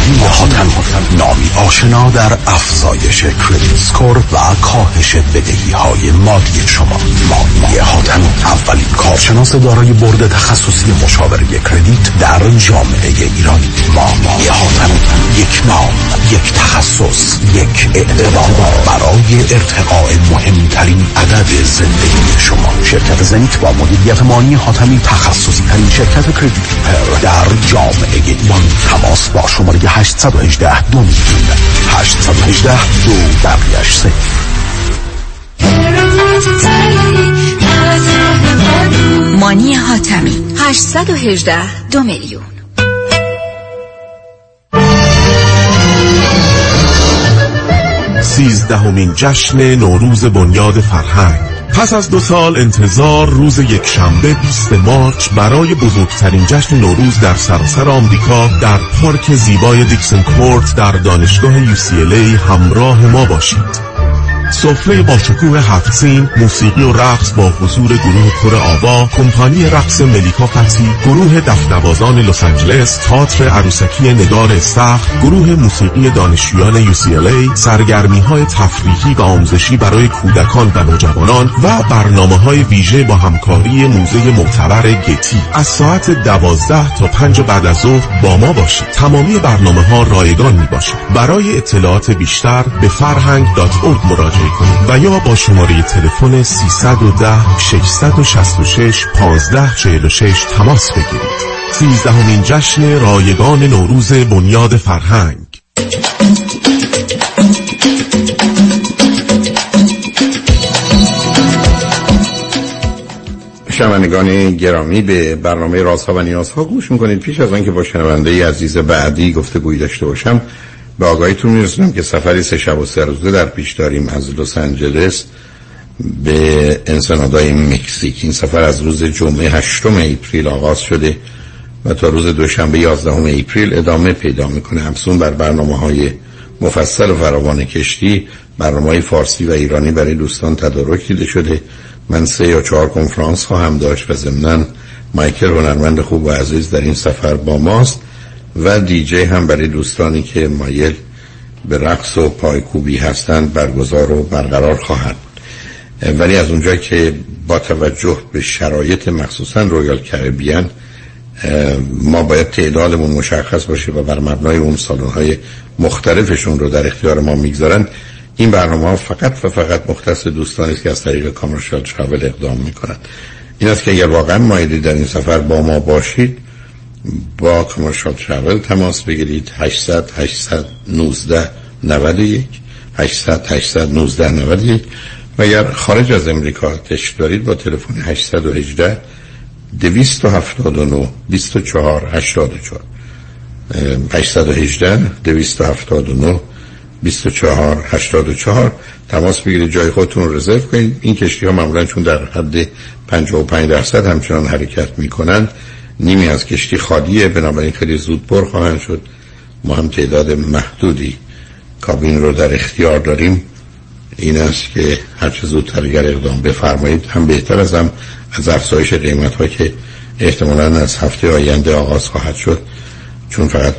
مانی حاتم نامی آشنا در افزایش کردیت سکور و کاهش بدهی های مالی شما. مانی حاتم اولین کارشناس دارای برد تخصصی مشاوره کردیت در جامعه ایرانی. مانی حاتم یک نام یک تخصص یک اعتبار. برای ارتقاء مهمترین عدد زندگی شما. شرکت زنیت با مدیریت مانی حاتمی تخصصی ترین شرکت کردیت. در جامعه ایران. تماس با شماره 818 دو میلیون 818 دو بقیش صفر مانی حاتمی 818 دو میلیون. سیزدهمین جشن نوروز بنیاد فرهنگ. پس از دو سال انتظار روز یک شنبه 20 مارچ برای بزرگترین جشن نوروز در سراسر آمریکا در پارک زیبای دیکسن کورت در دانشگاه UCLA همراه ما باشید. سفره با شکوه هفت سین موسیقی و رقص با حضور گروه کر آوا کمپانی رقص ملیکا فتی گروه دفنوازان لس آنجلس تئاتر عروسکی نگار سخت گروه موسیقی دانشجویان UCLA سرگرمی های تفریحی و آموزشی برای کودکان و نوجوانان و برنامه های ویژه با همکاری موزه معتبر گتی از ساعت دوازده تا پنج بعد از ظهر با ما باشید. تمامی برنامه ها رایگان می باشد برای اطلاعات بیشتر به فرهنگ.org مراجعه کنید و یا با شماره تلفن 310 666 1546 تماس بگیرید. 13 همین جشن رایگان نوروز بنیاد فرهنگ. شنوندگان گرامی به برنامه رازها و نیازها گوش می‌کنید. پیش از آنکه با شنونده عزیز بعدی گفته گویی داشته باشم به آگاهیتون میرسونم که سفری سه شب و سه روزه در پیش داریم از لس آنجلس به انسنادای مکزیک. این سفر از روز جمعه هشتم اپریل آغاز شده و تا روز دوشنبه 11 اپریل ادامه پیدا می‌کنه. همسون بر برنامه های مفصل و فراوان کشتی برنامه های فارسی و ایرانی برای دوستان تدارک دیده شده. من سه یا چهار کنفرانس خواهم داشت و ضمنا مایکل هنرمند خوب و عزیز در این سفر با ماست. و دیجی هم برای دوستانی که مایل به رقص و پایکوبی هستند برگزار و برقرار خواهد ولی از اونجا که با توجه به شرایط مخصوصا رویال کربیان ما باید تعدادمون مشخص باشه و بر مبنای اون سالن های مختلفشون رو در اختیار ما می‌گذارن این برنامه ها فقط و فقط مختص دوستانی است که از طریق کامرشال ترافل اقدام می‌کنند. این است که اگر واقعا مایلی در این سفر با ما باشید با کامرشال ترافل تماس بگیرید. 800 819 91 800 819 91 و اگر خارج از امریکا تشت دارید با تلفن 818 279 24 84 818 279 24 84 تماس بگیرید جای خودتون رو رزرو کنید. این کشتی ها معمولا چون در حد 55 درصد همچنان حرکت می‌کنند. نیمی از کشتی خالیه بنابراین خیلی زود پر خواهند شد. ما هم تعداد محدودی کابین رو در اختیار داریم. این است که هرچه زودتر اگر اقدام بفرمایید هم بهتر از هم از افزایش قیمت ها که احتمالا از هفته آینده آغاز خواهد شد. چون فقط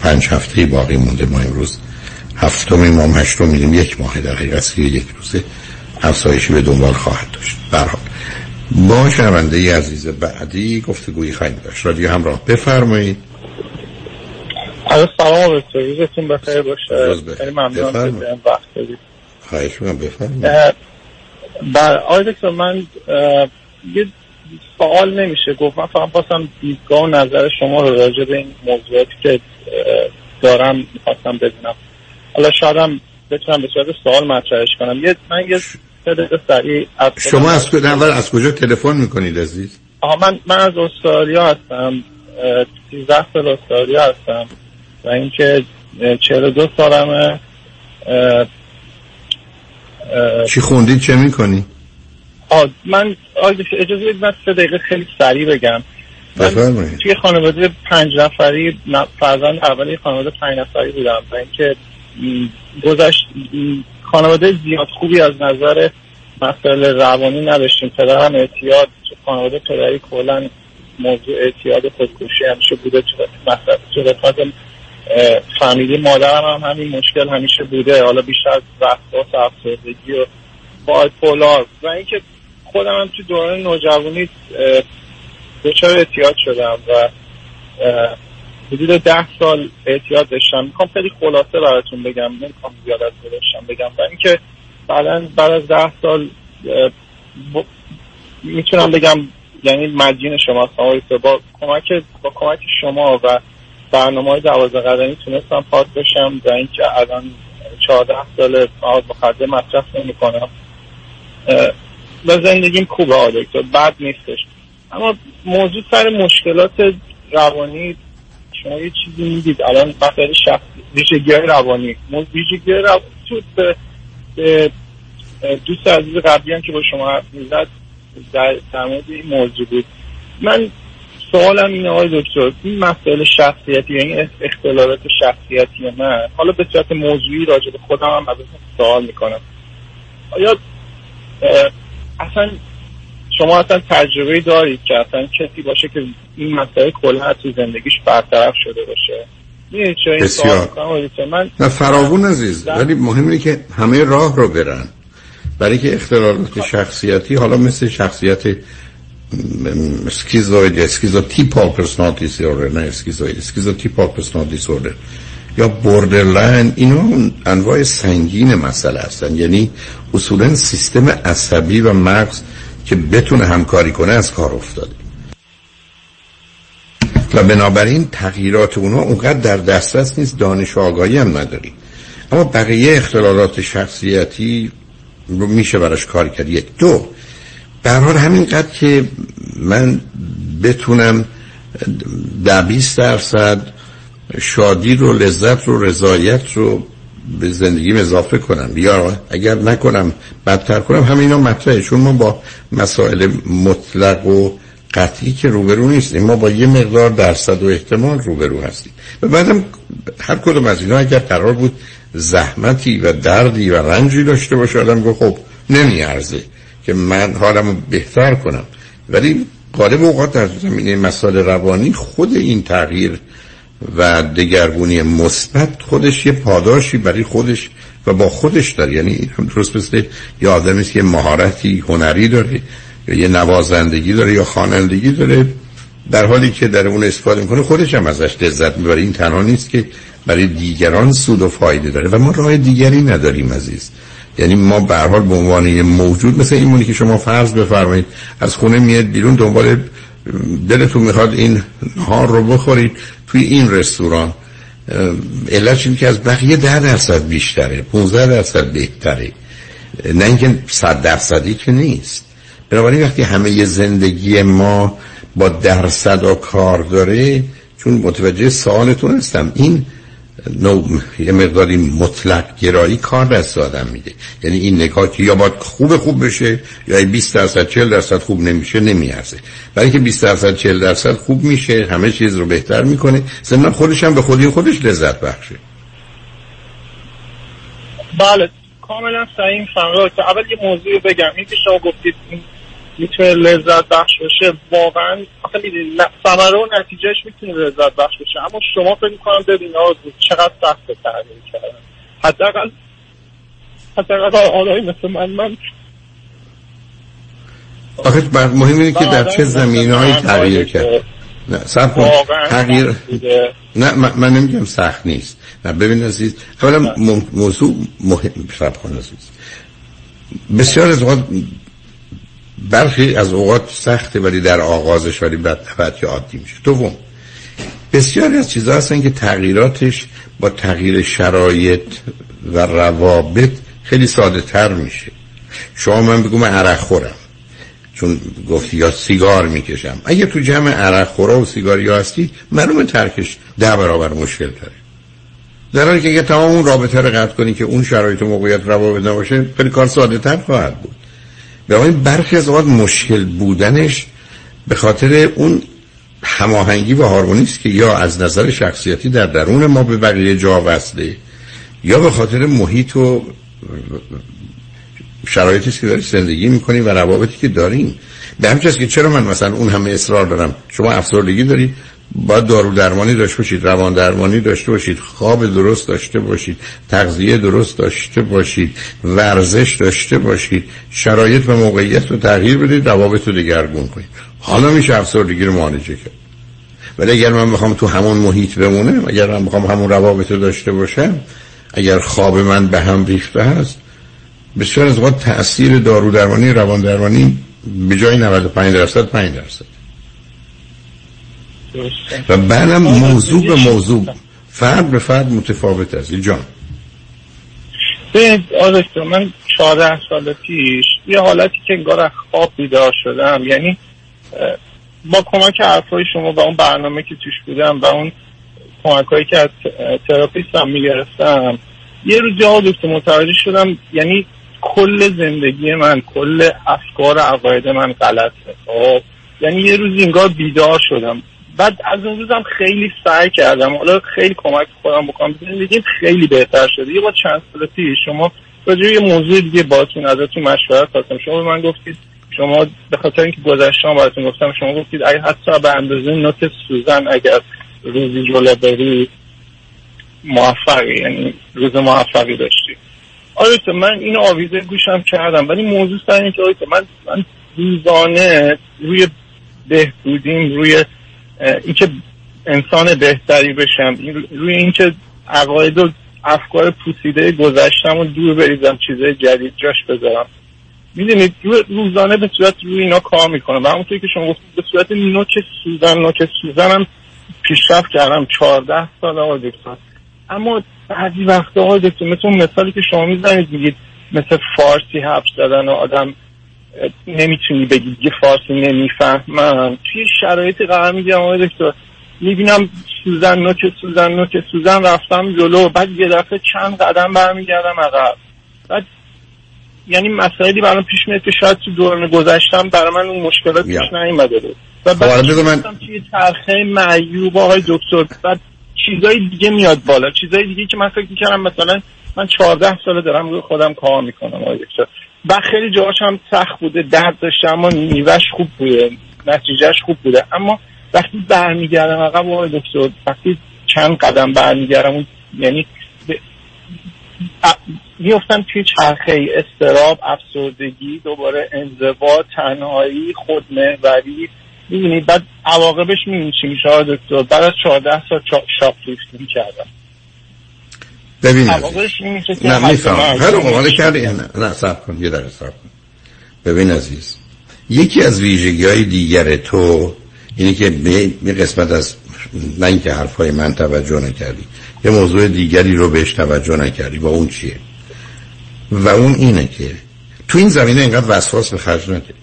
پنج هفته باقی مونده ما امروز هفتم مام هشتم میدیم یک ماه در حقیقت یک روزه افزایشی به دنبال خواهد داشت. برحال با شنونده عزیز بعدی گفتگویی خواهیم داشت. رادیو همراه بفرمایید. سلام روزتون بخیر باشه. خیلی ممنون که وقت دادید. خواهش می‌کنم. بفرمایید. بله آقای دکتر من یه سوال نمیشه گفت. من فقط خواستم دیدگاه و نظر شما رو راجع به این موضوعاتی که دارم می‌خواستم ببینم حالا شاید بتونم به صورت سوال مطرحش کنم. یه من یه سریع از شما از کجا از کجا تلفن می‌کنید عزیز؟ آها من من از استرالیا هستم 13 سال استرالیا هستم و اینکه 42 سالمه چی خوندید؟ چه می‌کنی؟ آه من اجازه بدید من سه دقیقه خیلی سریع بگم. توی خانواده پنج نفری فرزند اولی خانواده پنج نفری بودم و اینکه گذشت خانواده زیاد خوبی از نظر مسائل روانی نداشتیم. پدرم اعتیاد خانواده پدری کلا موضوع اعتیاد خودکشی همیشه بوده تو قسمت فامیلی. مادرم هم همین مشکل همیشه بوده. حالا بیشتر از وسواس افسردگی و بایپولار. و اینکه خودم هم تو دوران نوجوانی دچار اعتیاد شدم و حدود ده سال اعتیاد داشتم. می‌خوام خیلی خلاصه براتون بگم نمی‌خوام زیاد از داشتم بگم. و اینکه بعدا بعد از ده سال می‌تونم بگم یعنی مدین شما با کمک با کمک شما و برنامه های دوازده قدمی تونستم پاک بشم و اینکه الان چهارده سال مواد مخدر مصرف نمی کنم و زندگیم خوبه آدکتر بد نیستش. اما موضوع سر مشکلات روانی شما یه چیزی می‌دید الان مسائل شخص ویژگی روانی. ویژگی روانی تو به دوست عزیز قبلی هم که با شما حرف می‌زد در, مورد این موضوع بود. من سوالم اینه آقای دکتر این مسائل شخصیتی یعنی اختلالات شخصیتی من حالا به صورت موضوعی راجع به خودم هم ازتون سوال می‌کنم. آیا اصلا شما اصلا تجربه دارید که اصلا کسی باشه که این مسائل کلا تو زندگیش برطرف شده باشه؟ بسیار. من نه فراوون عزیز ولی مهم اینه که همه راه رو برن. برای که اختلالات شخصیتی حالا مثل شخصیت schizoid schizotypal personality disorder نه schizoid schizotypal personality disorder یا borderline اینا انواع سنگین مسئله هستن. یعنی اصولا سیستم عصبی و مغز که بتونه همکاری کنه از کار افتاده. و بنابراین تغییرات اونا اونقدر در دسترس نیست دانش آگاهی هم نداری. اما بقیه اختلالات شخصیتی رو میشه براش کار کرد. یک. دو به حال همینقدر که من بتونم در 20 درصد شادی رو لذت رو رضایت رو به زندگیم اضافه کنم. یا اگر نکنم بدتر کنم. همینا مطرحه. چون ما با مسائل مطلق و قطعی که روبرو نیستیم. ما با یه مقدار درصد و احتمال روبرو هستیم. و بعدم هر کدوم از اینا اگر قرار بود زحمتی و دردی و رنجی داشته باشه آدم گفت خب نمیارزه که من حالم بهتر کنم. ولی غالب اوقات در زمینه مسائل روانی خود این تغییر و دگرگونی مثبت خودش یه پاداشی برای خودش و با خودش داره. یعنی هم درست مثل یه آدمی که مهارتی هنری داره یا یه نوازندگی داره یا خوانندگی داره. در حالی که در اون استفاده می‌کنه خودش هم ازش لذت می‌بره. این تنها نیست که برای دیگران سود و فایده داره. و ما راه دیگری نداریم عزیز. یعنی ما به حال به عنوان موجود مثل این مونی که شما فرض بفرمایید از خونه میاد بیرون دنبال دلتون می‌خواد این ها رو بخورید توی این رستوران. علتش این که از بقیه ده درصد بیشتره 15 درصد بهتره. نه اینکه صد درصدی که نیست. بنابراین وقتی همه زندگی ما با درصد و کار داره چون متوجه سوالتون هستم این نوع یه مقداری مطلق گرایی کار دست آدم میده. یعنی این نگاه که یا باید خوب خوب بشه یا 20 درصد 40 درصد خوب نمیشه نمیارزه. برای که 20 درصد 40 درصد خوب میشه همه چیز رو بهتر می‌کنه ضمن خودش هم به خودی خودش لذت بخشه. بله. کاملا صحیح فهمیدم اول یه موضوع بگم. این که شما گفتید می‌تونه لذت بخش باشه. واقعا آخه می‌دونید ثمره و نتیجهش می‌تونه لذت بخش باشه. اما شما فکر می‌کنم ببین چقدر سخت تغییر کردن. حداقل حداقل آدمی مثل من من. آخه مهم اینه که در چه زمین های تغییر کرد. نه سب کن تغییر. نه من, نمیگم سخت نیست. نه ببین عزیز اولا موضوع مهم سب کن عزیز. بسیار از وقت برخی از اوقات سخته ولی در آغازش ولی بعد که عادی میشه. دوم بسیاری از چیزها هستن که تغییراتش با تغییر شرایط و روابط خیلی ساده تر میشه. شما من بگو من عرق خورم. چون گفتی یا سیگار می‌کشم. اگه تو جمع عرق خورا و سیگاری هستی معلوم ترکش ده برابر مشکل داره در حالی که اگه تمام اون رابطه رو قطع کنی که اون شرایط و موقعیت روابط نباشه خیلی کار ساده تر خواهد بود. این برخی از اوقات مشکل بودنش به خاطر اون هماهنگی و هارمونی است که یا از نظر شخصیتی در درون ما به بقیه جا وصله یا به خاطر محیط و شرایطی که داریم زندگی می‌کنیم و روابطی که داریم. به همچنین که چرا من مثلا اون همه اصرار دارم؟ شما افسردگی دارید باید دارو درمانی داشته باشید روان درمانی داشته باشید خواب درست داشته باشید تغذیه درست داشته باشید ورزش داشته باشید شرایط و موقعیت رو تغییر بدید روابط رو دگرگون کنید. حالا میشه افسردگی رو معالجه کرد. ولی اگر من بخوام تو همون محیط بمونم اگر من بخوام همون روابط رو داشته باشم اگر خواب من به هم ریخته هست بسیار از وقت تاثیر دارو درمانی روان درمانی به جای 95 درصد 5 درصد. و بعدم موضوع به موضوع. فرد به فرد متفاوت است. جان. به من 14 سال پیش یه حالتی که انگار خواب بیدار شدم. یعنی با کمک حرفای شما و اون برنامه که توش بودم و اون کمک هایی که از therapist هم می‌گرفتم یه روز جا دکتر متوجه شدم یعنی کل زندگی من کل افکار عقاید من غلطه. خب؟ یعنی یه روز انگار بیدار شدم. بعد از اون روزم خیلی سعی کردم. حالا خیلی کمک خودم بکنم. زندگی خیلی بهتر شده یه با چند سال پیش شما راجع یه موضوع دیگه باتون ازتون مشورت خواستم. شما به من گفتید شما به خاطر اینکه گذشتم براتون گفتم شما گفتید اگه حتی به اندازه نوت سوزن اگر روزی جلو بری موفقی یعنی روز موفقی داشتی. آره من این آویزه گوشم کردم. ولی موضوع سر اینکه آره من من روزانه روی بهبودیم روی اینکه انسان بهتری بشم روی اینکه عقاید و افکار پوسیده گذشتم و دور بریزم چیزای جدید جاش بذارم. می‌دونید روزانه به صورت روی اینا کار می‌کنم. و همونطوری که شما گفتید به صورت نوک سوزن نوک سوزنم پیشرفت کردم. چهارده سال آقای اما بعضی وقتا آقای دکتر مثل مثالی که شما می‌زنید میگید مثل فارسی حبس زدن و آدم نمی‌تونی بگی یه فارسی نمی‌فهمم. توی شرایطی قرار می‌گیرم آقای دکتر. می‌بینم سوزن نوک سوزن نوک سوزن رفتم جلو. بعد یه دفعه چند قدم برمیگردم عقب. بعد یعنی مسائلی برام پیش میاد که شاید تو دوران گذشتم برای من اون مشکلات پیش نیومده بود. و بعد خب، من توی چرخه معیوب آقای دکتر. بعد چیزای دیگه میاد بالا. چیزای دیگه که من فکر می‌کردم مثلا من 14 ساله دارم روی خودم کار می‌کنم آقای دکتر. و خیلی جاهاش هم سخت بوده درد داشته اما نیوش خوب بوده نتیجهش خوب بوده. اما وقتی برمیگردم عقب آقای دکتر وقتی چند قدم برمیگردم یعنی میفتم توی چرخه استراب افسردگی دوباره انزوا تنهایی خودمهوری. می‌دونی بعد عواقبش می‌دونی چی میشه دکتر؟ بعد از 14 سال شاپ کردم ببین نه میفهم هر مقاله کردی. نه نه صبر کن. یه دقیقه صبر کن. ببین عزیز یکی از ویژگی های دیگر تو اینه که به قسمت از نه اینکه حرفای من توجه نکردی یه موضوع دیگری رو بهش توجه نکردی. و اون چیه؟ و اون اینه که تو این زمینه اینقدر وسواس به خرج نداری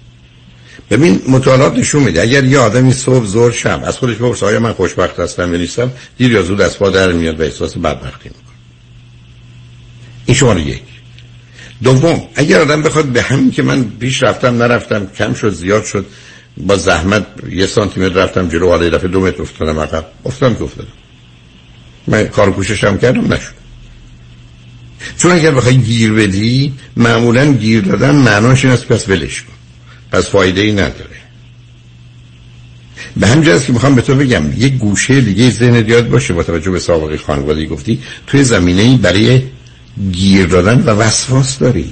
ببین مطالعات نشون میده اگر یه آدمی صبح زور شب از خودش بپرسه آیا من خوشبخت هستم یا نیستم دیر یا زود از پا در میاد و احساس بدبختی می‌کنه. این شماره یک. دوم اگر آدم بخواد به همین که من پیش رفتم نرفتم کم شد زیاد شد با زحمت یه سانتی متر رفتم جلو حالا دفعه دو متر افتادم عقب. افتادم که افتادم. من کار کوششم کردم نشد. چون اگر بخوای گیر بدی معمولا گیر دادن معناش این است پس ولش کن. پس فایده ای نداره. به همین که می‌خوام به تو بگم یک گوشه دیگه ذهن یاد باشه با توجه به سابقه خانوادگی گفتی توی زمینه ای برای گیر دادن و وسواس داری.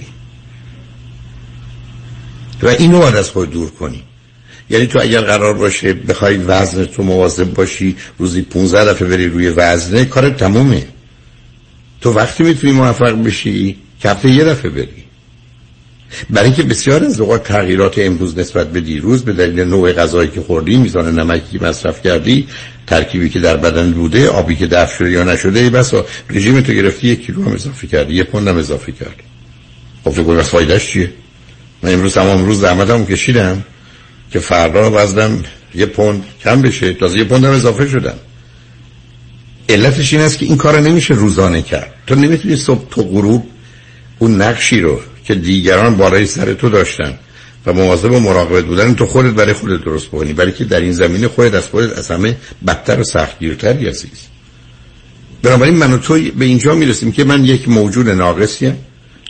و اینو باید از خود دور کنی. یعنی تو اگر قرار باشه بخوای وزن تو مواظب باشی روزی 15 دفعه بری روی وزنه کار تمومه. تو وقتی می‌تونی موفق بشی که هفته یه دفعه بری. برای اینکه بسیار از اوقات تغییرات امروز نسبت به دیروز به دلیل نوع غذایی که خوردی میزان نمکی مصرف کردی ترکیبی که در بدن بوده آبی که دفع شده یا نشده بس رژیم تو گرفتی یک کیلو هم اضافه کردی یه پوند هم اضافه کردی. خب فکر فایدهش چیه؟ من امروز تمام روز زحمتم کشیدم که فردا وزنم یه پوند کم بشه تازه یه پوند هم اضافه شدم. علتش این است که این کار نمیشه روزانه کرد. تو نمی‌تونی صبح تو غروب اون نقشی رو که دیگران بالای سر تو داشتن و مواظب و مراقبت بودن. تو خودت برای خودت درست بکنی برای که در این زمینه خودت از خودت از همه بدتر و سختگیرتری عزیز بنابراین من و تو به اینجا می‌رسیم که من یک موجود ناقصیم.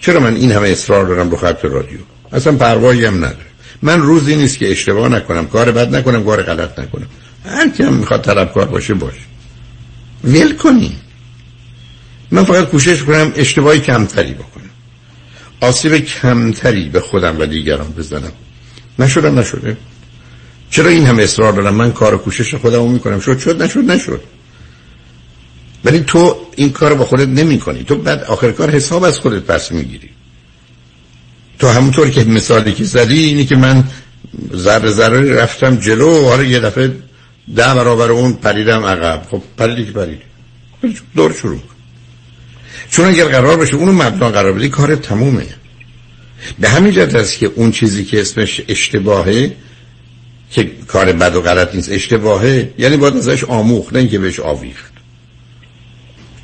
چرا من این همه اصرار دارم رو خط رادیو؟ اصلا پروایی هم نداره. من روزی نیست که اشتباه نکنم کار بد نکنم کار غلط نکنم. هر کی هم می‌خواد طلبکار باشه باشه ول کنی. من فقط کوشش کنم اشتباهی کمتری بکنم. آسیب کمتری به خودم و دیگران بزنم. نشدم نشده. چرا این هم اصرار دارم؟ من کار و کوشش خودم رو می‌کنم. شد شد نشد نشد. ولی تو این کار با خودت نمی کنی تو بعد آخر کار حساب از خودت پس می‌گیری. تو همونطور که مثالی که زدی اینی که من ذره ذره رفتم جلو و حالا یه دفعه ده برابر اون پریدم عقب. خب پریدی که پریدی دور شروع چون اگر قرار باشه اونو مبنا قرار بدی کار تمومه. به همین جهت است که اون چیزی که اسمش اشتباهه که کار بد و غلط نیست اشتباهه یعنی باید ازش آموخت نه اینکه بهش آویخت.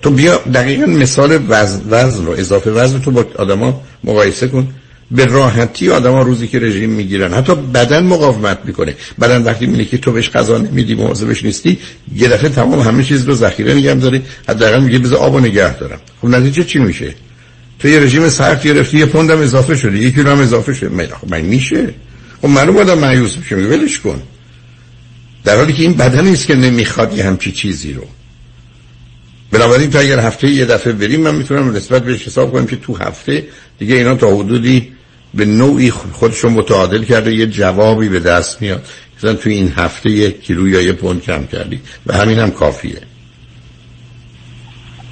تو بیا دقیقا مثال وزن, وزن رو اضافه وزن تو با آدما مقایسه کن. به راحتی آدما روزی که رژیم می‌گیرن. حتی بدن مقاومت می‌کنه. بدن وقتی می‌بینه که تو بهش غذا نمیدی مواظبش نیستی یه دفعه تمام همه چیز رو ذخیره نگم داری حداقل میگه بذار آبو نگه دارم. خب نتیجه چی میشه؟ تو یه رژیم سخت گرفتی یه پوندم اضافه شده یک کیلو هم اضافه شده. من خب من میشه. خب معلوم آدم مایوس میشه میگه ولش کن. در حالی که این بدن نیست که نمی‌خواد یه همچی چیزی رو. بنابراین تو اگر هفته یه دفعه بریم من می‌تونم نسبت بهش حساب کنم که تو هفته دیگه اینا تا حدودی به نوعی خودشون متعادل کرده یه جوابی به دست میاد. مثلا تو این هفته یک کیلو یا یه پوند کم کردی. و همین هم کافیه.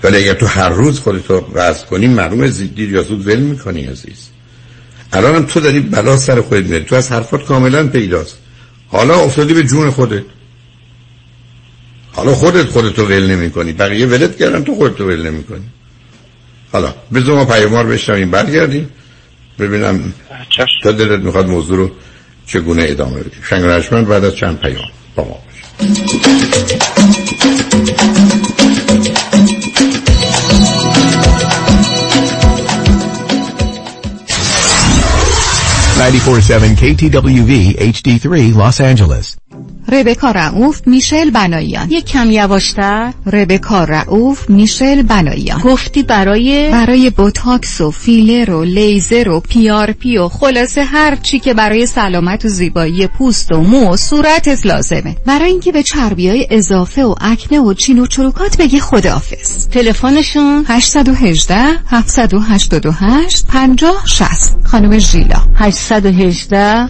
ولی اگر تو هر روز خودتو وزن کنی معلومه دیر یا زود ول می‌کنی عزیز. الان هم تو داری بلا سر خودت میاری تو از حرفات کاملا پیداست. حالا افتادی به جون خودت. حالا خودت خودتو ول نمی کنی بقیه ولت کردن تو خودتو ول نمی کنی حالا بذار ما پیامار بشنویم. برگردیم. ببینم تا دلت می‌خواد موضوع رو چگونه ادامه بدیم شنگ بعد از چند پیام با ما KTWV HD3 Los Angeles. ربکا رعوف میشل بناییان یک کم یواشتر. ربکا رعوف میشل بناییان گفتی برای برای بوتاکس و فیلر و لیزر و PRP و خلاصه هر چی که برای سلامت و زیبایی پوست و مو و صورتت لازمه. برای اینکه به چربی های اضافه و اکنه و چین و چروکات بگی خداحافظ. تلفنشون؟ 818 788 50 60 خانم ژیلا. 818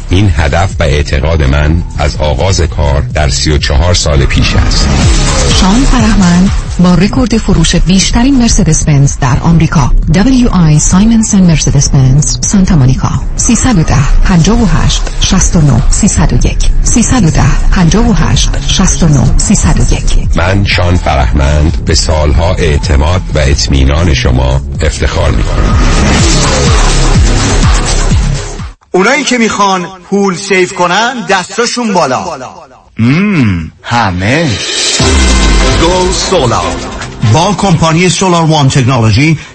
این هدف و اعتقاد من از آغاز کار در سی و چهار سال پیش است. شان فرهمند با رکورد فروش بیشترین مرسدس بنز در آمریکا. WI Simonsen مرسدس بنز سانتا مونیکا. 310 58 69 301 310 58 69 301 من شان فرهمند به سالها اعتماد و اطمینان شما افتخار می کنم اونایی که می‌خوان پول سیف کنن دستاشون بالا مم. همه گو سولار با کمپانی سولار وان تکنولوژی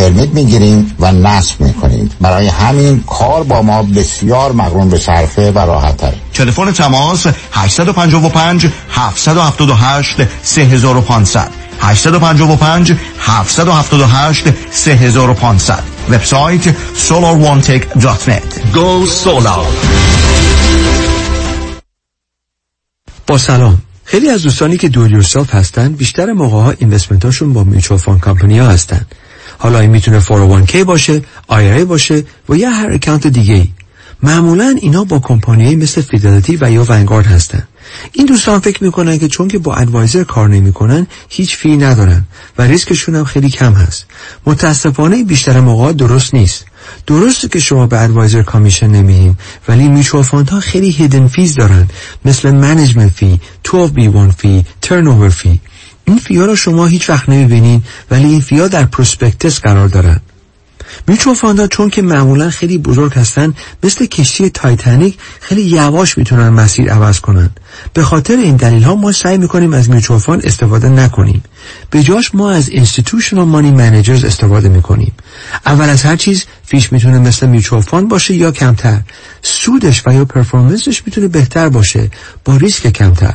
permit می‌گیریم و نصب می‌کنیم برای همین کار با ما بسیار مقرون به صرفه و راحت تره تلفن تماس 855 778 3500 855 778 3500 وبسایت solarone.net Go Solar. با سلام. خیلی از دوستانی که do yourself هستن بیشتر موقع ها investment هاشون با mutual fund company ها هستن. حالا این می‌تونه 401k باشه IRA باشه و یا هر account دیگه ای معمولا اینا با کمپانی مثل Fidelity و یا Vanguard هستن. این دوستان فکر می‌کنن که چون که با advisor کار نمی‌کنن هیچ fee ندارن و ریسکشون هم خیلی کم هست. متاسفانه بیشتر موقع درست نیست. درسته که شما به advisor commission نمیدین ولی mutual ها خیلی hidden fees دارن. مثل management fee 12B1 fee turn fee این fee ا رو شما هیچ وقت نمی‌بینین ولی این fee ا در prospectus قرار دارن. mutual fund ا چون که معمولا خیلی بزرگ هستن مثل کشتی تایتانیک خیلی یواش می‌تونن مسیر عوض کنن. به خاطر این دلیل ها ما سعی می‌کنیم از میچو استفاده نکنیم. به جاش ما از institutional money managers استفاده می‌کنیم. اول از هر چیز fee ش می‌تونه مثل میچو باشه یا کمتر. سودش و یا performance ش می‌تونه بهتر باشه با ریسک کمتر.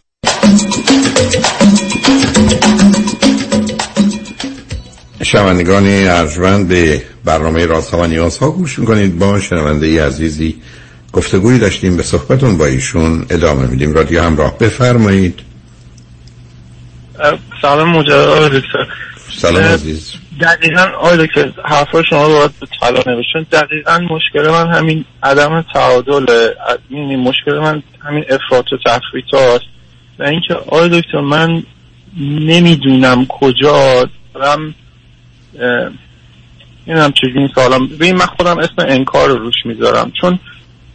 شنوندگان ارجمند به برنامه رازها و نیازها گوش می‌کنید. با شنونده ای عزیزی گفتگوی داشتیم به صحبتون با ایشون ادامه میدیم. رادیو همراه بفرمایید. سلام مجرد دکتر سلام عزیز. دقیقا آقای دکتر حرفا شما رو باید طلا نوشتون دقیقا مشکل من همین عدم تعادل مشکل من همین افراط و تفریط هاست. و اینکه آقای دکتر من نمی‌دونم کجا دارم نمی‌دونم چجوری این سوالم ببین من خودم اسم انکار رو روش می‌ذارم. چون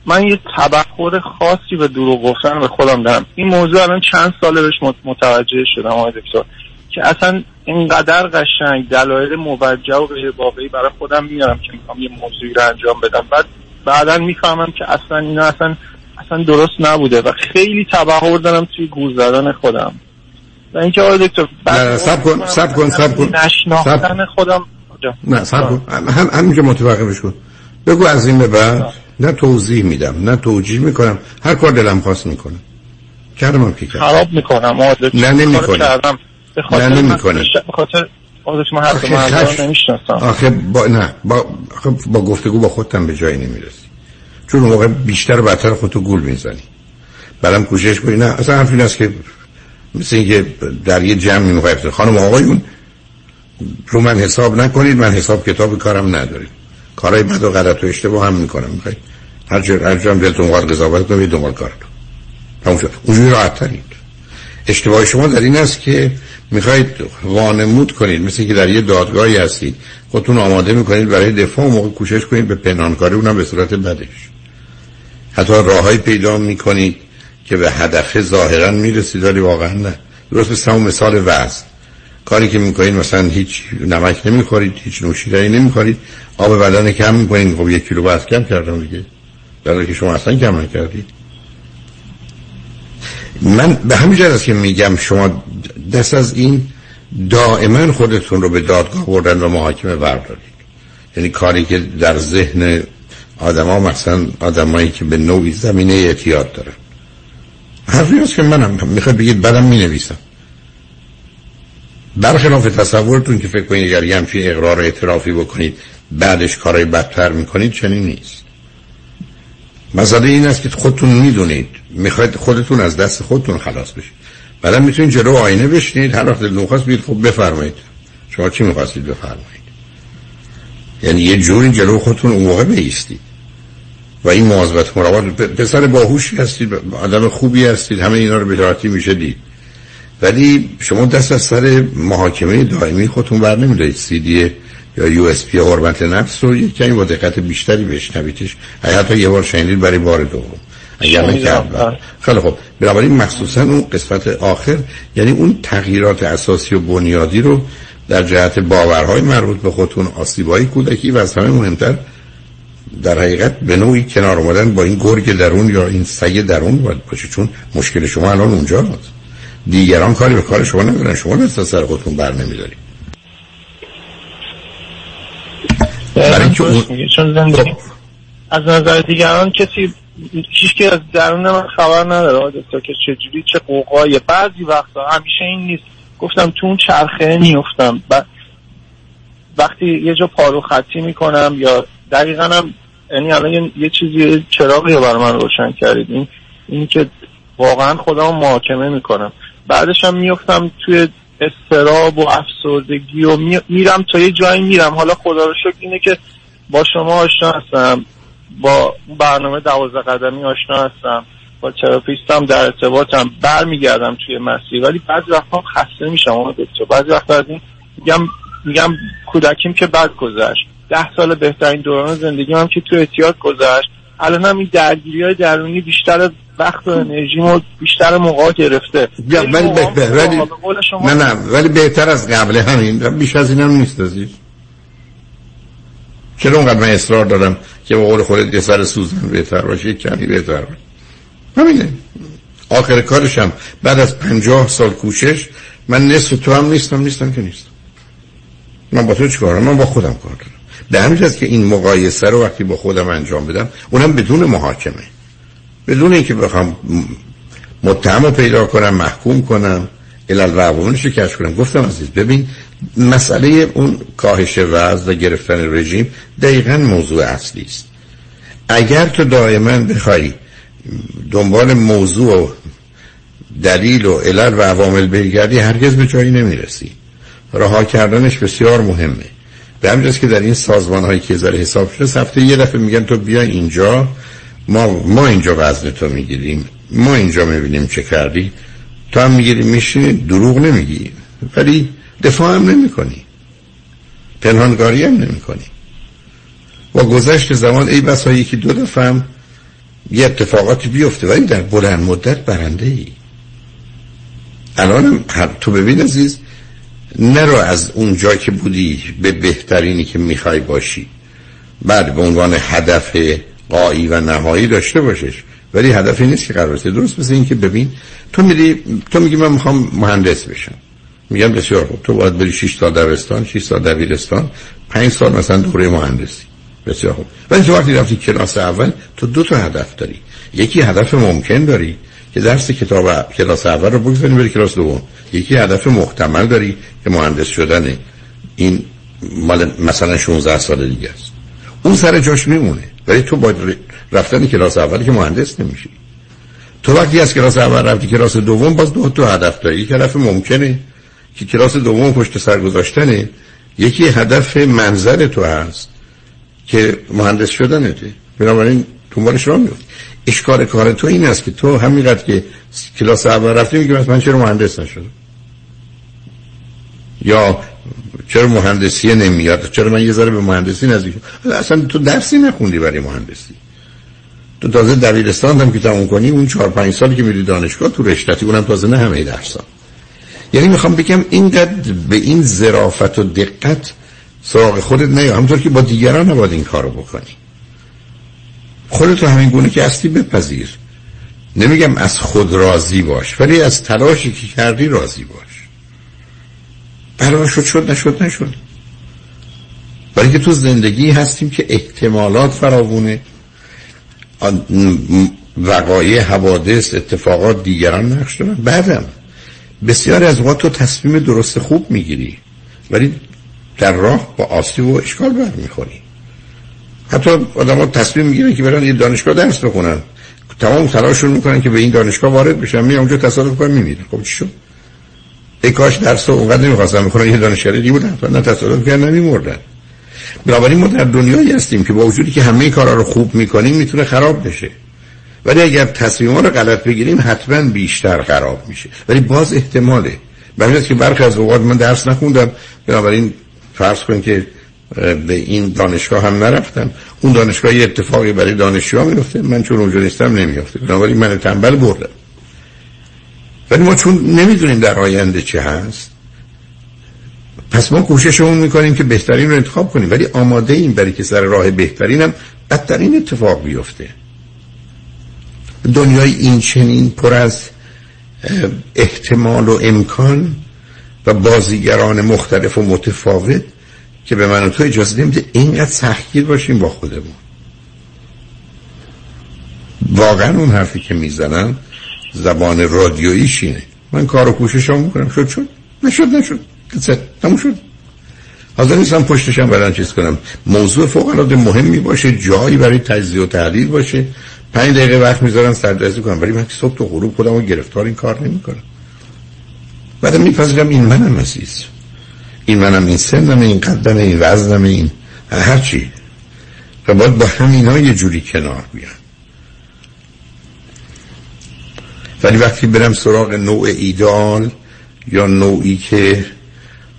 من یه تبخور خاصی به دروغ گفتن به خودم دارم. این موضوع الان چند ساله بهش متوجه شدم آقای دکتر. که اصلا اینقدر قشنگ دلایل موجه و غیر واقعی برای خودم میارم که می‌خوام یه موضوعی رو انجام بدم. بعد بعدا می‌فهمم که اصلا اینا اصلا اصلا درست نبوده و خیلی تبهر دارم توی گول زدن خودم. و اینکه آقای دکتر نه سب کن سب کن سب کن. نشناختن خودم نه سب کن. هم همینجا متوقفش کن. بگو از این به بعد. نه توضیح میدم نه توجیه می‌کنم. هر کار دلم خواست می‌کنم. کردم هم که خراب می‌کنم نه خاطر نه من- نمی‌کنی. به خاطر عادت من حرف آخه خش- آخه با نه با آخه با گفتگو با خودتم به جایی نمی‌رسی چون موقع بیشتر و بدتر خودتو گول می‌زنی. بعدم کوشش کنی. نه اصلا حرف این است که مثل اینکه در یه جمع می‌خواید خانم آقایون رو من حساب نکنید. من حساب کتاب کارم نداریم کارهای بد و غلط و اشتباه هم می‌کنم. می‌خواید هر جا هر جا هم دلتون قال قضاوت کنید دنبال کارتون تموم شد. اونجوری راحت ترید اشتباه شما در این است که می‌خواید وانمود کنید. مثل که در یه دادگاهی هستید. خودتون آماده می‌کنید برای دفاع و موقع کوشش کنید به پنهانکاری اونم به صورت بدش. حتی راههایی پیدا می‌کنید که به هدف ظاهرا می‌رسید ولی واقعا نه. درست مثل همون مثال وزن. کاری که می‌کنید مثلا هیچ نمک نمی‌خورید هیچ نوشیدنی نمی‌خورید. آب بدن کم می‌کنید. خب یک کیلو وزن کم کردم دیگه. در که شما اصلا کم نکردید. من به همین است که میگم شما دست از این دائما خودتون رو به دادگاه بردن و محاکمه بردارید. یعنی کاری که در ذهن آدما مثلا آدمایی که به نوعی زمینه اعتیاد دارن حرفی هست که منم می‌خواد بگید بدم می‌نویسم. برخلاف تصورتون که فکر کنید اگر یه همچین اقرار اعترافی بکنید بعدش کارهای بدتر می‌کنید چنین نیست. مسئله این است که خودتون می‌دونید. می‌خواید خودتون از دست خودتون خلاص بشید. بعدا می‌تونید جلو آینه بشینید. هر وقت دلتون خواست بگید خب بفرمایید. شما چی می‌خواستید بفرمایید؟ یعنی یه جوری جلو خودتون اون موقع بیستید. و این مواظبت مراقبت پسر باهوشی هستید آدم خوبی هستید همه اینا رو به راحتی میشه دید. ولی شما دست از سر محاکمه دائمی خودتون بر نمیدارید. سی دی یا USB حرمت نفس رو یک کمی با دقت بیشتری بشنویدش. حتی یه بار شنیدید برای بار دوم. اگر نکرد بله. خیلی خب بنابراین مخصوصا اون قسمت آخر یعنی اون تغییرات اساسی و بنیادی رو در جهت باورهای مربوط به خودتون آسیبهای کودکی و از همه مهمتر در حقیقت به نوعی کنار اومدن با این گرگ درون یا این سگ درون باید باشه چون مشکل شما الان اونجاست دیگران کاری به کار شما ندارن. شما دست از سر خودتون بر نمیدارید. برای. چون زندگی از نظر دیگران کسی هیچ که از درون من خبر نداره آقای دکتر که چجوری چه قوقایی بعضی وقتا همیشه این نیست. گفتم تو اون چرخه میفتم و وقتی یه جا پارو خطی می‌کنم یا دقیقا هم یعنی الان یه, چیزی چراغی رو برای من روشن کردید. این که واقعا خودم محاکمه می‌کنم. بعدش هم میفتم توی استراب و افسردگی و می- میرم تا یه جایی میرم. حالا خدا رو شکر اینه که با شما آشنا هستم. با اون برنامه دوازده قدمی آشنا هستم. با تراپیستم در ارتباطم. برمیگردم توی مسیر. ولی بعضی وقتا خسته میشم آقای دکتر. بعضی وقتا از این میگم میگم کودکیم که بد گذشت. ده سال بهترین دوران زندگی هم که تو اعتیاد گذشت. الان هم این درگیری های درونی بیشتر وقت و انرژی و بیشتر موقع گرفته. ولی به- به- ولی نه نه ولی بهتر از قبل همین. بیش از اینم نیست عزیز چرا اونقدر من اصرار دارم که به قول خودت یه سر سوزن بهتر باشه کمی بهتر باشه؟ همینه. آخر کارشم بعد از پنجاه سال کوشش من نصف تو هم نیستم نیستم که نیستم. من با تو چی کارم من با خودم کار دارم. به همین که این مقایسه رو وقتی با خودم انجام بدم اونم بدون محاکمه. بدون اینکه بخوام متهم رو پیدا کنم محکوم کنم علل و رو کشف کنم. گفتم عزیز ببین مسئله اون کاهش وزن و گرفتن رژیم دقیقا موضوع اصلی است. اگر تو دائما بخوای دنبال موضوع و دلیل و علل و عوامل بگردی هرگز به جایی نمی‌رسی. رها کردنش بسیار مهمه. به همین جاست که در این سازمان هایی که ذره حساب شده هفته یه دفعه میگن تو بیا اینجا ما ما اینجا وزن تو می‌گیریم ما اینجا می‌بینیم چه کردی. تو هم می‌گیری میشینی دروغ نمیگی ولی دفاع هم نمی کنی پنهانکاری هم نمی کنی با گذشت زمان ای بسا یکی دو دفعه هم یه اتفاقاتی بیفته ولی در بلند مدت برنده ای الان هر تو ببین عزیز نرو از اون جا که بودی به بهترینی که می‌خوای باشی. بعد به عنوان هدف قایی و نهایی داشته باشش. ولی هدفی نیست که قرار درست مثل این که ببین تو میری تو میگی من می‌خوام مهندس بشم. میگم بسیار خوب. تو باید بری 6 سال دبستان 6 سال دبیرستان 5 سال مثلا دوره مهندسی. بسیار خوب. ولی تو وقتی رفتی کلاس اول تو دو تا هدف داری. یکی هدف ممکن داری. که درس کتاب کلاس اول رو بگذاری بری کلاس دوم. یکی هدف محتمل داری که مهندس شدنه. این مال مثلا 16 سال دیگه است. اون سر جاش میمونه. ولی تو با رفتن کلاس اولی که مهندس نمیشی. تو وقتی از کلاس اول رفتی کلاس دوم باز دو تا هدف داری. یک هدف ممکنه که کلاس دوم پشت سر گذاشتنه. یکی هدف منظر تو هست که مهندس شدنته. بنابراین دنبالش را میفتی اشکار کار تو این است که تو همینقدر که کلاس اول رفتی میگی من چرا مهندس نشدم؟ یا چرا مهندسی نمیاد؟ چرا من یه ذره به مهندسی نزدیک اصلا تو درسی نخوندی برای مهندسی. تو تازه دبیرستان هم که تموم کنی اون چهار پنج سالی که میری دانشگاه تو رشتتی اونم تازه نه همه درسان یعنی می‌خوام بگم اینقدر به این ظرافت و دقت سراغ خودت نیا همونطور که با دیگران نباید این کارو بکنی. خودت رو همین گونه که هستی بپذیر. نمیگم از خود راضی باش ولی از تلاشی که کردی راضی باش. برای شد شد نشد نشد. برای که تو زندگی هستیم که احتمالات فراوونه وقایع حوادث اتفاقات دیگران نقش دارن. بعدم بسیاری از وقت تو تصمیم درست خوب می‌گیری ولی در راه با آسیب و اشکال برمیخوری. حتی آدم ها تصمیم می‌گیرن که برن یه دانشگاه درس بخونن. تمام تلاششون می‌کنن که به این دانشگاه وارد بشن می اونجا تصادف کنن میمیرن. خب چی شد؟ ای کاش درس رو اونقدر نمی‌خواستن می‌کنن یه دانشگاه دی بودن نه تصادف کردن نمیمردن بنابراین ما در دنیایی هستیم که با وجودی که همه کارا رو خوب می‌کنیم می‌تونه خراب بشه. ولی اگر تصمیم رو غلط بگیریم حتما بیشتر خراب میشه. ولی باز احتماله. به که برخی از اوقات من درس نخوندم بنابراین فرض کن که به این دانشگاه هم نرفتم. اون دانشگاه یه اتفاقی برای دانشجوها میفته من چون اونجا نیستم نمیافته. بنابراین من تنبل بردم. ولی ما چون نمی‌دونیم در آینده چه هست پس ما کوششمون می‌کنیم که بهترین رو انتخاب کنیم. ولی آماده این برای که سر راه بهترین هم بدترین اتفاق بیفته. دنیای این چنین پر از احتمال و امکان و بازیگران مختلف و متفاوت که به من و تو اجازه نمیده اینقدر سختگیر باشیم با خودمون. واقعا اون حرفی که می‌زنن زبان رادیویی من کار و کوشش هم می‌کنم. شد شد. نشد نشد. تموم شد. حاضر نیستم پشتشم برای چیز کنم. موضوع فوق العاده مهمی باشه جایی برای تجزیه و تحلیل باشه. پنج دقیقه وقت می‌ذارن سردرزی کنم ولی من صبح تو غروب خودم رو گرفتار این کار نمی‌کنم. بعدم میپذیرم این منم عزیز. این منم این سنم این قدم این وزنم این هرچی و باید با همینا یه جوری کنار بیان. ولی وقتی برم سراغ نوع ایدال یا نوعی که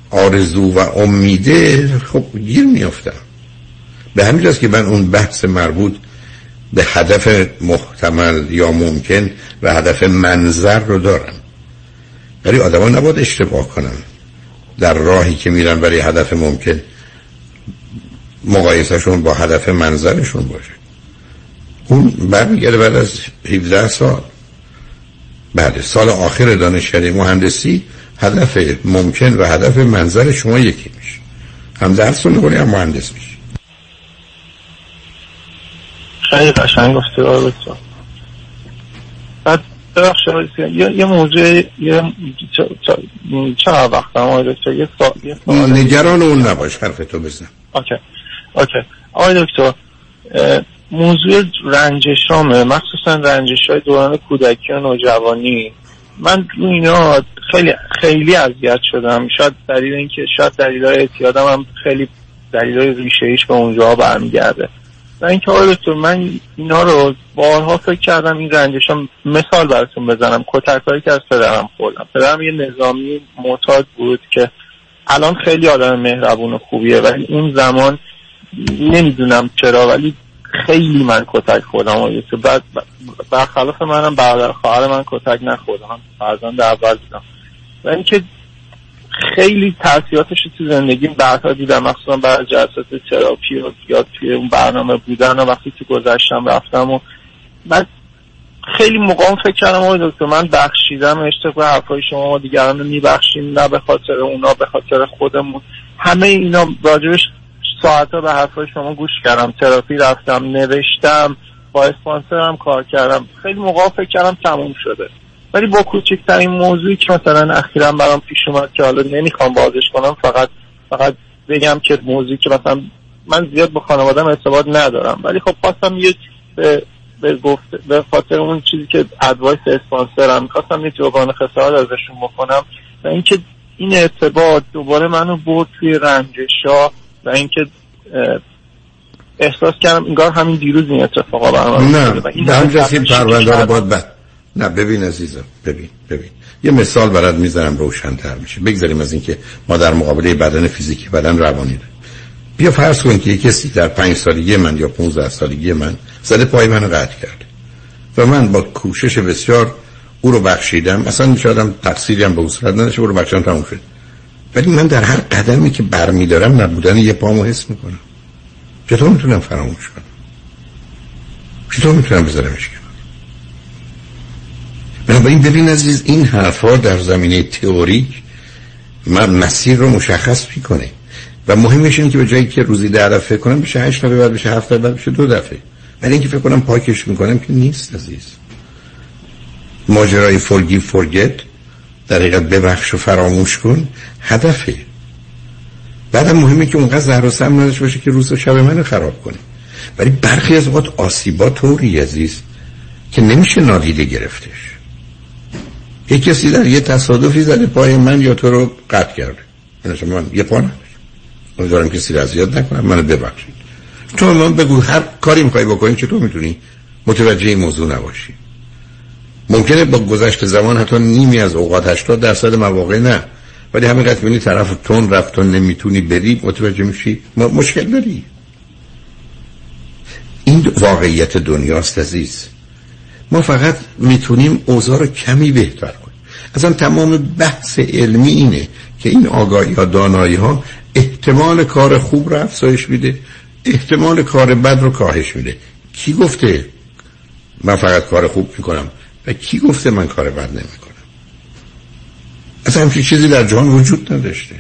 آرزو و امیده خب گیر میافتم. به همین که من اون بحث مربوط به هدف محتمل یا ممکن و هدف منظر رو دارم. ولی آدما نباید اشتباه کنن. در راهی که میرن برای هدف ممکن مقایسهشون با هدف منظرشون باشه. اون برمیگرده بعد از 17 سال. بعد سال آخر دانشکده مهندسی هدف ممکن و هدف منظر شما یکی میشه. هم درس رو هم مهندس میشه خیلی قشنگ ببخشید یه یه موضوع یه چرا وقت هم آقای دکتر؟ یه سوال نگران اون نباش حرف تو بزن. اوکی. اوکی. آقای دکتر موضوع رنجشامه. مخصوصا رنجش های دوران کودکی و نوجوانی. من رو اینا خیلی خیلی اذیت شدم. شاید دلیل اینکه شاید دلیل های اعتیادم هم خیلی دلیل های ریشه ایش به اونجا برمیگرده. و اینکه آقای دکتر من اینا رو بارها فکر کردم این رنجشم مثال براتون بزنم. کتک هایی که از پدرم خوردم. پدرم یه نظامی معتاد بود که الان خیلی آدم مهربون و خوبیه ولی اون زمان نمی‌دونم چرا ولی خیلی من کتک خوردم. و بعد برخلاف منم برادر خواهر من کتک نخوردم فرزند اول بودم. و اینکه خیلی تاثیراتش تو زندگیم بعدها دیدم. مخصوصا برای جلسات تراپی و یا توی اون برنامه بودن و وقتی تو گذشتم رفتم و من خیلی مقام فکر کردم آقای دکتر من بخشیدم اشتباه حرفای شما و دیگران رو میبخشیم نه به خاطر اونا به خاطر خودمون. همه اینا راجبش ساعتا به حرفای شما گوش کردم. تراپی رفتم نوشتم با اسپانسر هم کار کردم. خیلی موقع فکر کردم تموم شده. ولی با کوچکترین موضوعی که مثلا اخیرا برام پیش اومد که حالا نمی‌خوام بازش کنم فقط فقط بگم که موضوعی که مثلا من زیاد با خانوادم ارتباط ندارم. ولی خب خواستم یه به به, گفت به خاطر اون چیزی که advice اسپانسرم می‌خواستم یه جبران خسارت ازشون بکنم و اینکه این ارتباط دوباره منو برد توی رنجشا و اینکه احساس کردم انگار همین دیروز این اتفاقا برام نه همجاست این پرونده رو باید نه ببین عزیزم ببین ببین. یه مثال برات می‌ذارم روشنتر میشه. بگذاریم از اینکه ما در مقابله بدن فیزیکی بدن روانی داریم بیا فرض کن که کسی در پنج سالگی من یا 15 سالگی من زده پای منو قطع کرد. و من با کوشش بسیار او رو بخشیدم. اصلا شادم تقصیری هم به او صورت نداشته او رو تموم شد. ولی من در هر قدمی که برمیدارم نبودن یه پامو حس می‌کنم. چطور می‌تونم فراموش کنم؟ چطور می‌تونم بذارمش بنابراین ببین عزیز این حرفا در زمینه تئوریک من مسیر رو مشخص می‌کنه. و مهمش اینه که به جایی که روزی ده دفعه کنم بشه هشت دفعه بعد بشه هفت دفعه بشه دو دفعه. ولی اینکه فکر کنم پاکش می‌کنم که نیست عزیز. ماجرای فورگی فورگت در حقیقت ببخش و فراموش کن هدفه. بعدم مهمه که اونقدر زهر و سم نداشته باشه که روز و شب منو خراب کنه. ولی برخی از اوقات آسیبا طوری عزیز که نمیشه نادیده گرفتش. یک کسی در یه تصادفی زده پای من یا تو رو قطع کرده. من یه پا امیدوارم کسی را اذیت نکنم منو ببخشید. تو من بگو هر کاری می‌خوای بکنی چطور می‌تونی متوجه این موضوع نباشی. ممکنه با گذشت زمان حتی نیمی از اوقات 80 درصد مواقع نه ولی همین قد بینی طرف تون رفت نمی‌تونی بری متوجه میشی؟ مشکل داری. این واقعیت دنیاست عزیز. ما فقط می‌تونیم اوضاع رو کمی بهتر کنیم. اصلا تمام بحث علمی اینه که این آگاهی ها دانایی ها احتمال کار خوب رو افزایش میده احتمال کار بد رو کاهش میده. کی گفته من فقط کار خوب می‌کنم و کی گفته من کار بد نمی‌کنم؟ اصلا همچین چیزی در جهان وجود نداشته.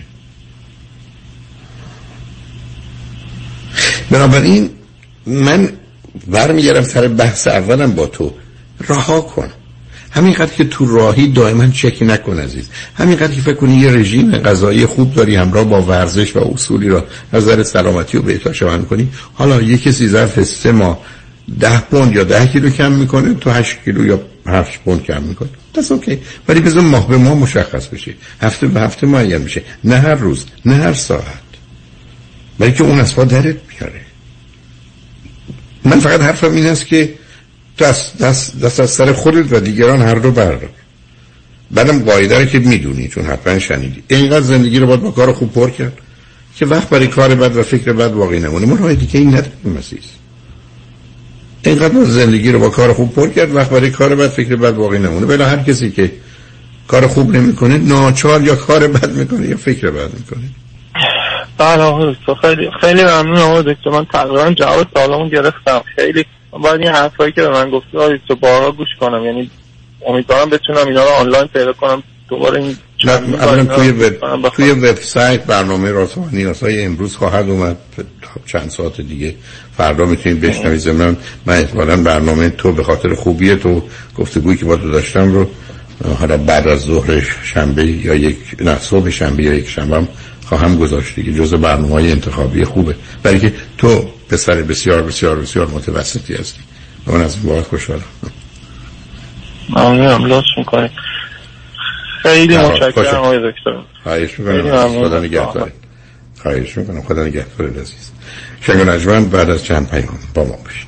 بنابراین من برمیگردم سر بحث اولم با تو. رها کن. همینقدر که تو راهی دائما چک نکن عزیز. همینقدر که فکر کنی یه رژیم غذایی خوب داری همراه با ورزش و اصولی را نظر سلامتی و بهداشت عمل کنی. حالا یه کسی ظرف سه ماه ده پوند یا ده کیلو کم می‌کنه تو هشت کیلو یا هفت پوند کم می‌کنه. دست اوکی ولی بذار ماه به ماه مشخص بشه. هفته به هفته معین بشه. نه هر روز نه هر ساعت. ولی که اون اصفا درت میاره من فقط حرفم این است که دست, دست, دست از سر خودت و دیگران هر دو بردار بعدم قاعده رو که می‌دونی چون حتما شنیدی. اینقدر زندگی رو باید با کار خوب پر کرد که وقت برای کار بد و فکر بد واقعی نمونه. ما راه دیگه این نداریم عزیز. اینقدر زندگی رو با کار خوب پر کرد وقت برای کار بد فکر بد واقعی نمونه. بلا هر کسی که کار خوب نمی‌کنه ناچار یا کار بد می‌کنه یا فکر بد می‌کنه. بله خیلی خیلی ممنون آقا دکتر. من تقریبا جواب سوالمو گرفتم. خیلی باید این حرفایی که به من گفتی آقای تو بارها گوش کنم. یعنی امیدوارم بتونم اینا رو آنلاین پیدا کنم. دوباره این اولا توی وب توی وبسایت برنامه راست و نیازهای امروز خواهد اومد. چند ساعت دیگه فردا می‌تونید بشنوید زمین من احتمالا برنامه تو به خاطر خوبی تو گفتگویی که با تو داشتم رو حالا بعد از ظهر شنبه یا یک نه صبح شنبه یا یک شنبه خواهم گذاشت دیگه. جز برنامه های انتخابی خوبه. برای که تو پسر بسیار بسیار بسیار متوسطی هستی. و من از این باید خوشحالم. ممنونم. لطف می‌کنی. خیلی متشکرم آقای دکتر. خواهش می‌کنم. خدا نگهداری خواهش می‌کنم. خدا نگهدار عزیز. شنگ نجمن بعد از چند پیام با ما باشید.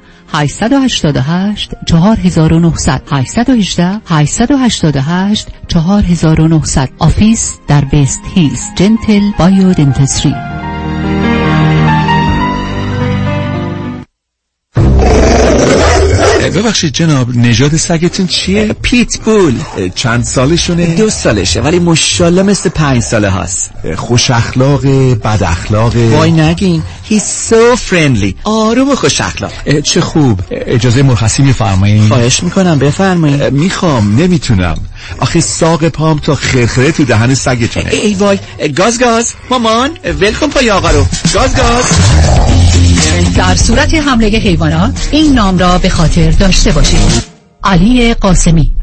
888 4900 818 888 4900 office در West Hills. Gentle Biodentistry ببخشید جناب نژاد سگتون چیه؟ pit bull چند سالشونه؟ دو سالشه ولی مشالله مثل پنج ساله هست خوش اخلاق بد اخلاق. وای نگین. He's so friendly. آروم و خوش اخلاق. چه خوب. اجازه مرخصی میفرمایید خواهش می‌کنم بفرمایید می‌خوام نمی‌تونم. آخه ساق پام تا خرخره تو دهن سگتونه. ای وای. گاز گاز. مامان ولکن پای آقا رو. گاز گاز. در صورت حمله حیوانات این نام را به خاطر داشته باشید. علی قاسمی.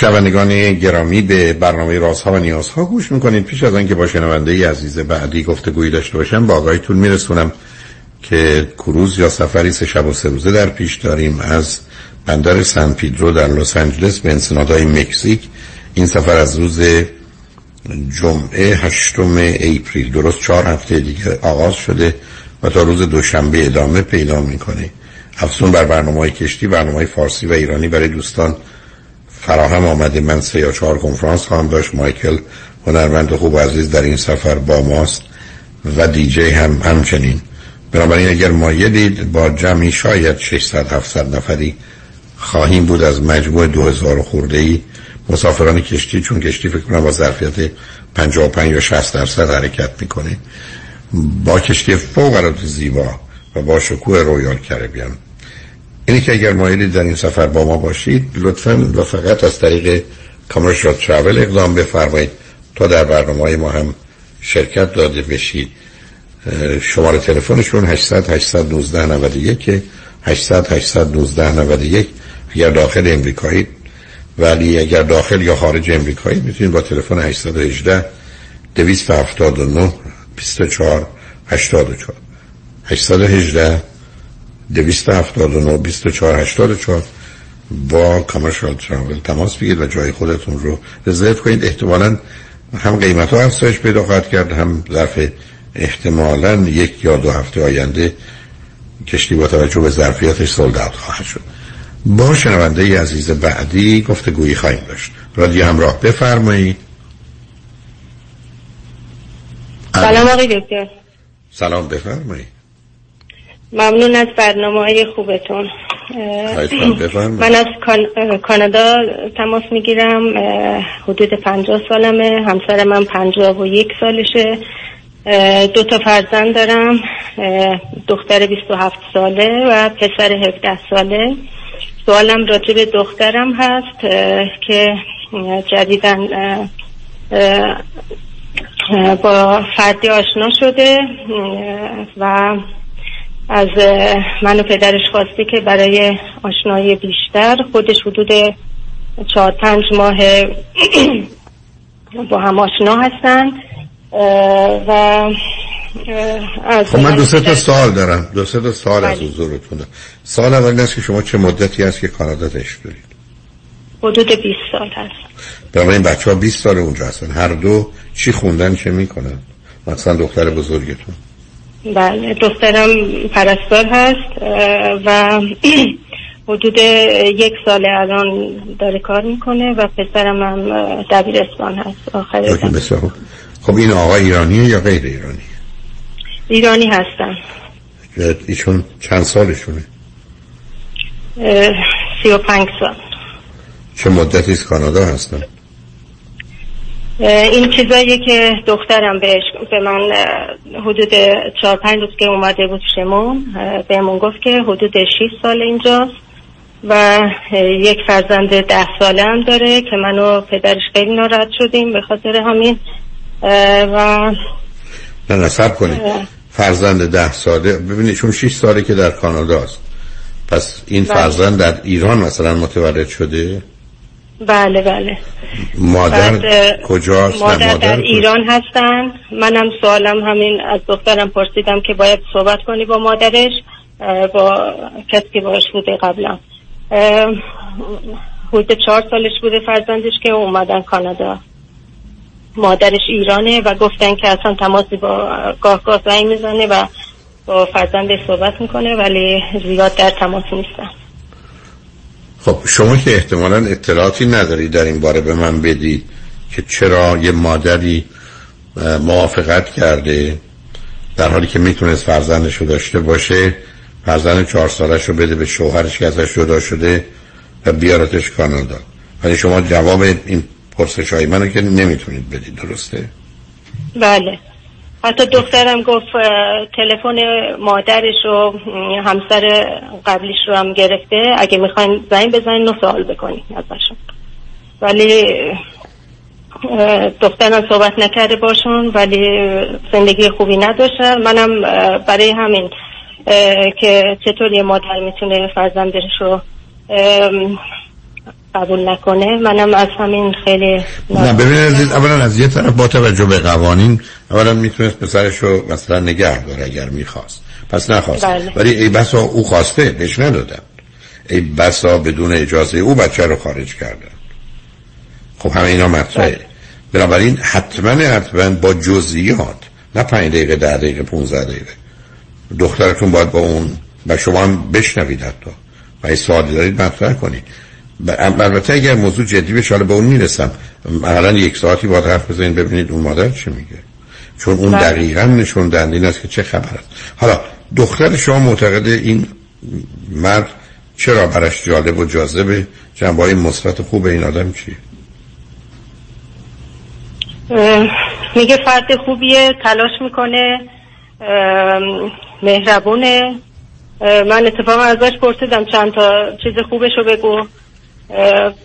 شنوندگان گرامی به برنامه رازها و نیازها گوش می‌کنید. پیش از آنکه با شنونده عزیز بعدی گفتگویی داشته باشم با آقایتون میرسونم که کروز یا سفری سه شب و سه روزه در پیش داریم از بندر سن پیدرو در لس آنجلس به انسنادهای مکزیک. این سفر از روز جمعه هشتم اپریل درست چهار هفته دیگه آغاز شده. و تا روز دوشنبه ادامه پیدا می‌کنه افزون بر برنامه های کشتی برنامه های فارسی و ایرانی برای دوستان فراهم آمده. من سه یا چهار کنفرانس خواهم داشت. مایکل هنرمند خوب و عزیز در این سفر با ماست و دیجی هم همچنین. بنابراین اگر مایلید با جمعی شاید 600 700 نفری خواهیم بود از مجموع 2000 خورده ای مسافران کشتی چون کشتی فکر کنم با ظرفیت 55 یا 60 درصد حرکت می‌کنه. با کشتی فوق العاده زیبا و با شکوه رویال کربیان اینی که اگر مایلید در این سفر با ما باشید لطفا و فقط از طریق کامرشال ترافل اقدام بفرمایید تا در برنامه های ما هم شرکت داده بشید شماره تلفنشون 800 819 91 800 819 91 اگر داخل امریکایی ولی اگر داخل یا خارج امریکایی می‌تونید با تلفن 818 279 24 84 818 279 24 84 با کامرشال ترافل تماس بگیرید و جای خودتون رو رزرو کنید. احتمالا هم قیمت ها افزایش پیدا خواهد کرد هم ظرف احتمالا یک یا دو هفته آینده کشتی با توجه به ظرفیتش سولد خواهد شد. با شنونده عزیز بعدی گفته گویی خواهیم داشت. رادیو همراه بفرمایید. سلام آقای دکتر. سلام بفرمایید. ممنون از برنامه های خوبتون. من از کانادا تماس می‌گیرم. حدود پنجاه سالمه. همسر من پنجاه و یک سالشه. دو تا فرزند دارم. دختر 27 ساله و پسر 17 ساله. سوالم راجع به دخترم هست که جدیدن با فردی آشنا شده و از من و پدرش خواسته که برای آشنایی بیشتر خودش حدود چهار پنج ماه با هم آشنا هستن و از خب من دو سه تا سوال دارم. دو سه تا سوال از حضورتونه سوال اول این است که شما چه مدتی هست که کانادا تشت دارید؟ حدود 20 سال هست. برای این بچه ها 20 سال اونجا هستن. هر دو چی خوندن چه می‌کنن؟ مثلا دختر بزرگتون. بله دخترم پرستار هست و حدود یک سال الان داره کار می‌کنه و پسرم هم دبیرستان هست آخر خب این آقا ایرانیه یا غیر ایرانی؟ ایرانی هستن. ایشون چند سالشونه؟ سی و پنج سال. چه مدتی از کانادا هستن؟ این چیزایی که دخترم بهش به من حدود چهار پنج روز که اومده بود شمون بهمون گفت که حدود 6 سال اینجاست و یک فرزند ده ساله هم داره که من و پدرش خیلی ناراحت شدیم به خاطر همین. و نه نصب کنید. فرزند ده ساله ببینید چون 6 ساله که در کانادا است. پس این بله. فرزند در ایران مثلا متولد شده؟ بله بله. مادر کجاست؟ مادر, مادر در ایران هستن. منم سوالم همین از دخترم پرسیدم که باید صحبت کنی با مادرش با کسی که باش بوده قبلا. حدود چهار سالش بوده فرزندش که اومدن کانادا. مادرش ایرانه و گفتن که اصلا تماسی با گاه گاه زنگ می‌زنه و با فرزندش صحبت می‌کنه ولی زیاد در تماس نیستن. خب شما که احتمالا اطلاعاتی ندارید در این باره به من بدید که چرا یه مادری موافقت کرده در حالی که می‌تونست فرزندش رو داشته باشه فرزند چهار سالش رو بده به شوهرش که ازش جدا شده و بیارتش کانادا ولی شما جواب این پرسش های منو که نمی‌تونید بدید درسته؟ بله حتی دخترم گفت تلفن مادرش و همسر قبلیش رو هم گرفته. اگه می‌خواین زنگ بزنین و سوال بکنین ازشون. ولی دخترم صحبت نکرده باشون ولی زندگی خوبی نداشتن منم برای همین که چطور یه مادر می‌تونه فرزندش رو قبول نکنه. منم از همین خیلی نه ببینید عزیز اولا از یه طرف با توجه به قوانین اولا می‌تونست پسرش رو مثلا نگه داره اگر می‌خواست. پس نخواست. بله. ولی ای بسا او خواسته بهش ندادن. ای بسا بدون اجازه او بچه رو خارج کردن. خب همه اینا مطرحه. بله. بنابراین حتما حتما با جزئیات نه پنج دقیقه ده دقیقه 15 دقیقه. دخترتون باید با اون و شما هم بشنوید حتی. و سوالی دارید مطرح کنید. البته اگر موضوع جدی بشه حالا به اون می‌رسم. مثلا یک ساعتی با حرف بزنید ببینید اون مادر چی میگه. چون اون بله. دقیقا نشون دهنده این است که چه خبر است حالا دختر شما معتقد این مرد چرا برش جالب و جاذبه؟ جنبه های مثبت خوب این آدم چیه؟ میگه فرد خوبیه تلاش می‌کنه مهربونه. من اتفاقا ازش پرسیدم چند تا چیز خوبشو بگو.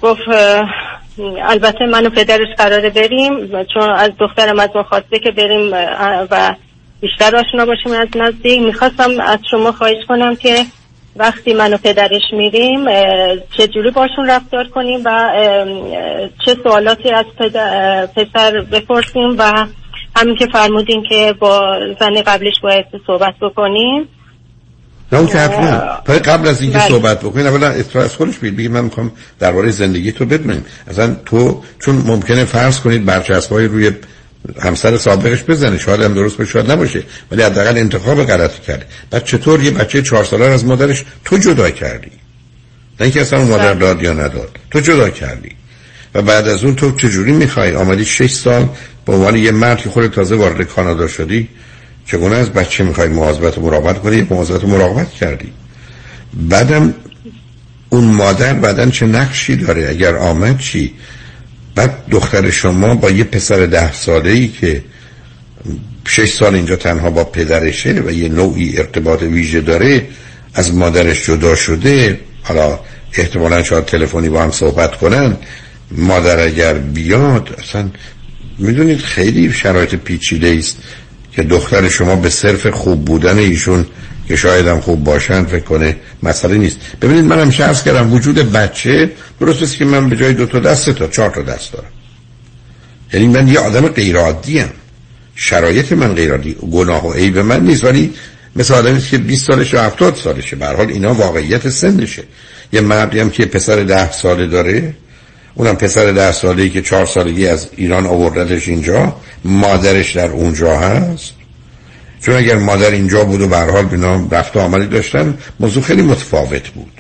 گفت البته من و پدرش قراره بریم چون از دخترم از ما خواسته که بریم و بیشتر آشنا باشیم از نزدیک. می‌خواستم از شما خواهش کنم که وقتی من و پدرش میریم چجوری باشون رفتار کنیم و چه سوالاتی از پسر بپرسیم و همین که فرمودین که با زن قبلش باید صحبت بکنیم. نه اون که قبل از اینکه بله. صحبت بکنین اولا از خودش بید بگید من می‌خوام درباره زندگی تو بدونیم اصلا تو چون ممکنه فرض کنید برچسبای روی همسر سابقش بزنه. شاید هم درست باشه شاید نباشه. ولی حداقل انتخاب غلطی کرده. بعد چطور یه بچه چهار ساله از مادرش تو جدا کردی؟ نه اینکه اصلا مادر بله. داد یا نداد. تو جدا کردی. و بعد از اون تو چجوری می‌خوای؟ آمدی شش سال به عنوان یه مرد که خود تازه وارد کانادا شدی. چگونه از بچه می‌خوای مواظبت و مراقبت کنی مواظبت و مراقبت کردی. بعدم اون مادر بعدا چه نقشی داره؟ اگر آمد چی؟ بعد دختر شما با یه پسر ده ساله ای که شش سال اینجا تنها با پدرشه و یه نوعی ارتباط ویژه داره از مادرش جدا شده حالا احتمالا شاید تلفنی با هم صحبت کنن مادر اگر بیاد اصلا می‌دونید خیلی شرایط پیچیده است که دختر شما به صرف خوب بودن ایشون که شاید هم خوب باشن فکر کنه مسئله نیست. ببینید من هم شرس کردم وجود بچه درست است که من به جای دو تا دست تا چهار تا دست دارم. یعنی من یه آدم غیر عادی شرایط من غیر عادی گناه و عیب من نیست. ولی مثل آدمی که 20 سالشه و 70 سالشه. به حال اینا واقعیت سنشه. یه مردی هم که پسر ده ساله داره اونم پسر ده ساله ای که چهار سالگی از ایران آوردتش اینجا مادرش در اونجا هست. چون اگر مادر اینجا بود و به حال بینا رفت و آمدی داشتن موضوع خیلی متفاوت بود.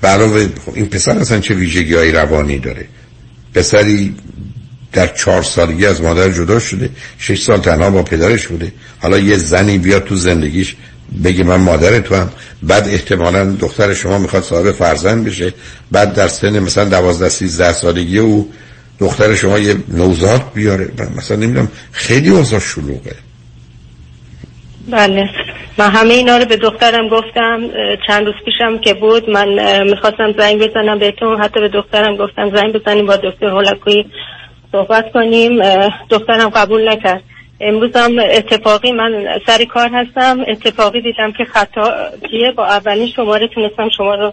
برای خب این پسر اصلا چه ویژگی های روانی داره؟ پسری در چهار سالگی از مادر جدا شده شش سال تنها با پدرش بوده. حالا یه زنی بیاد تو زندگیش بگه من مادر تو هم. بعد احتمالا دختر شما می‌خواد صاحب فرزند بشه. بعد در سن مثلا دوازده سیزده سالگی او دختر شما یه نوزاد بیاره. مثلا نمی‌دونم خیلی اوضاع شلوغه. بله. من همه اینا رو به دخترم گفتم. چند روز پیشم که بود من می‌خواستم زنگ بزنم بهتون. حتی به دخترم گفتم زنگ بزنیم با دکتر هولکوی صحبت کنیم. دخترم قبول نکرد. امروز هم اتفاقی من سر کار هستم. اتفاقی دیدم که خطا کیه با اولین شماره تونستم شما رو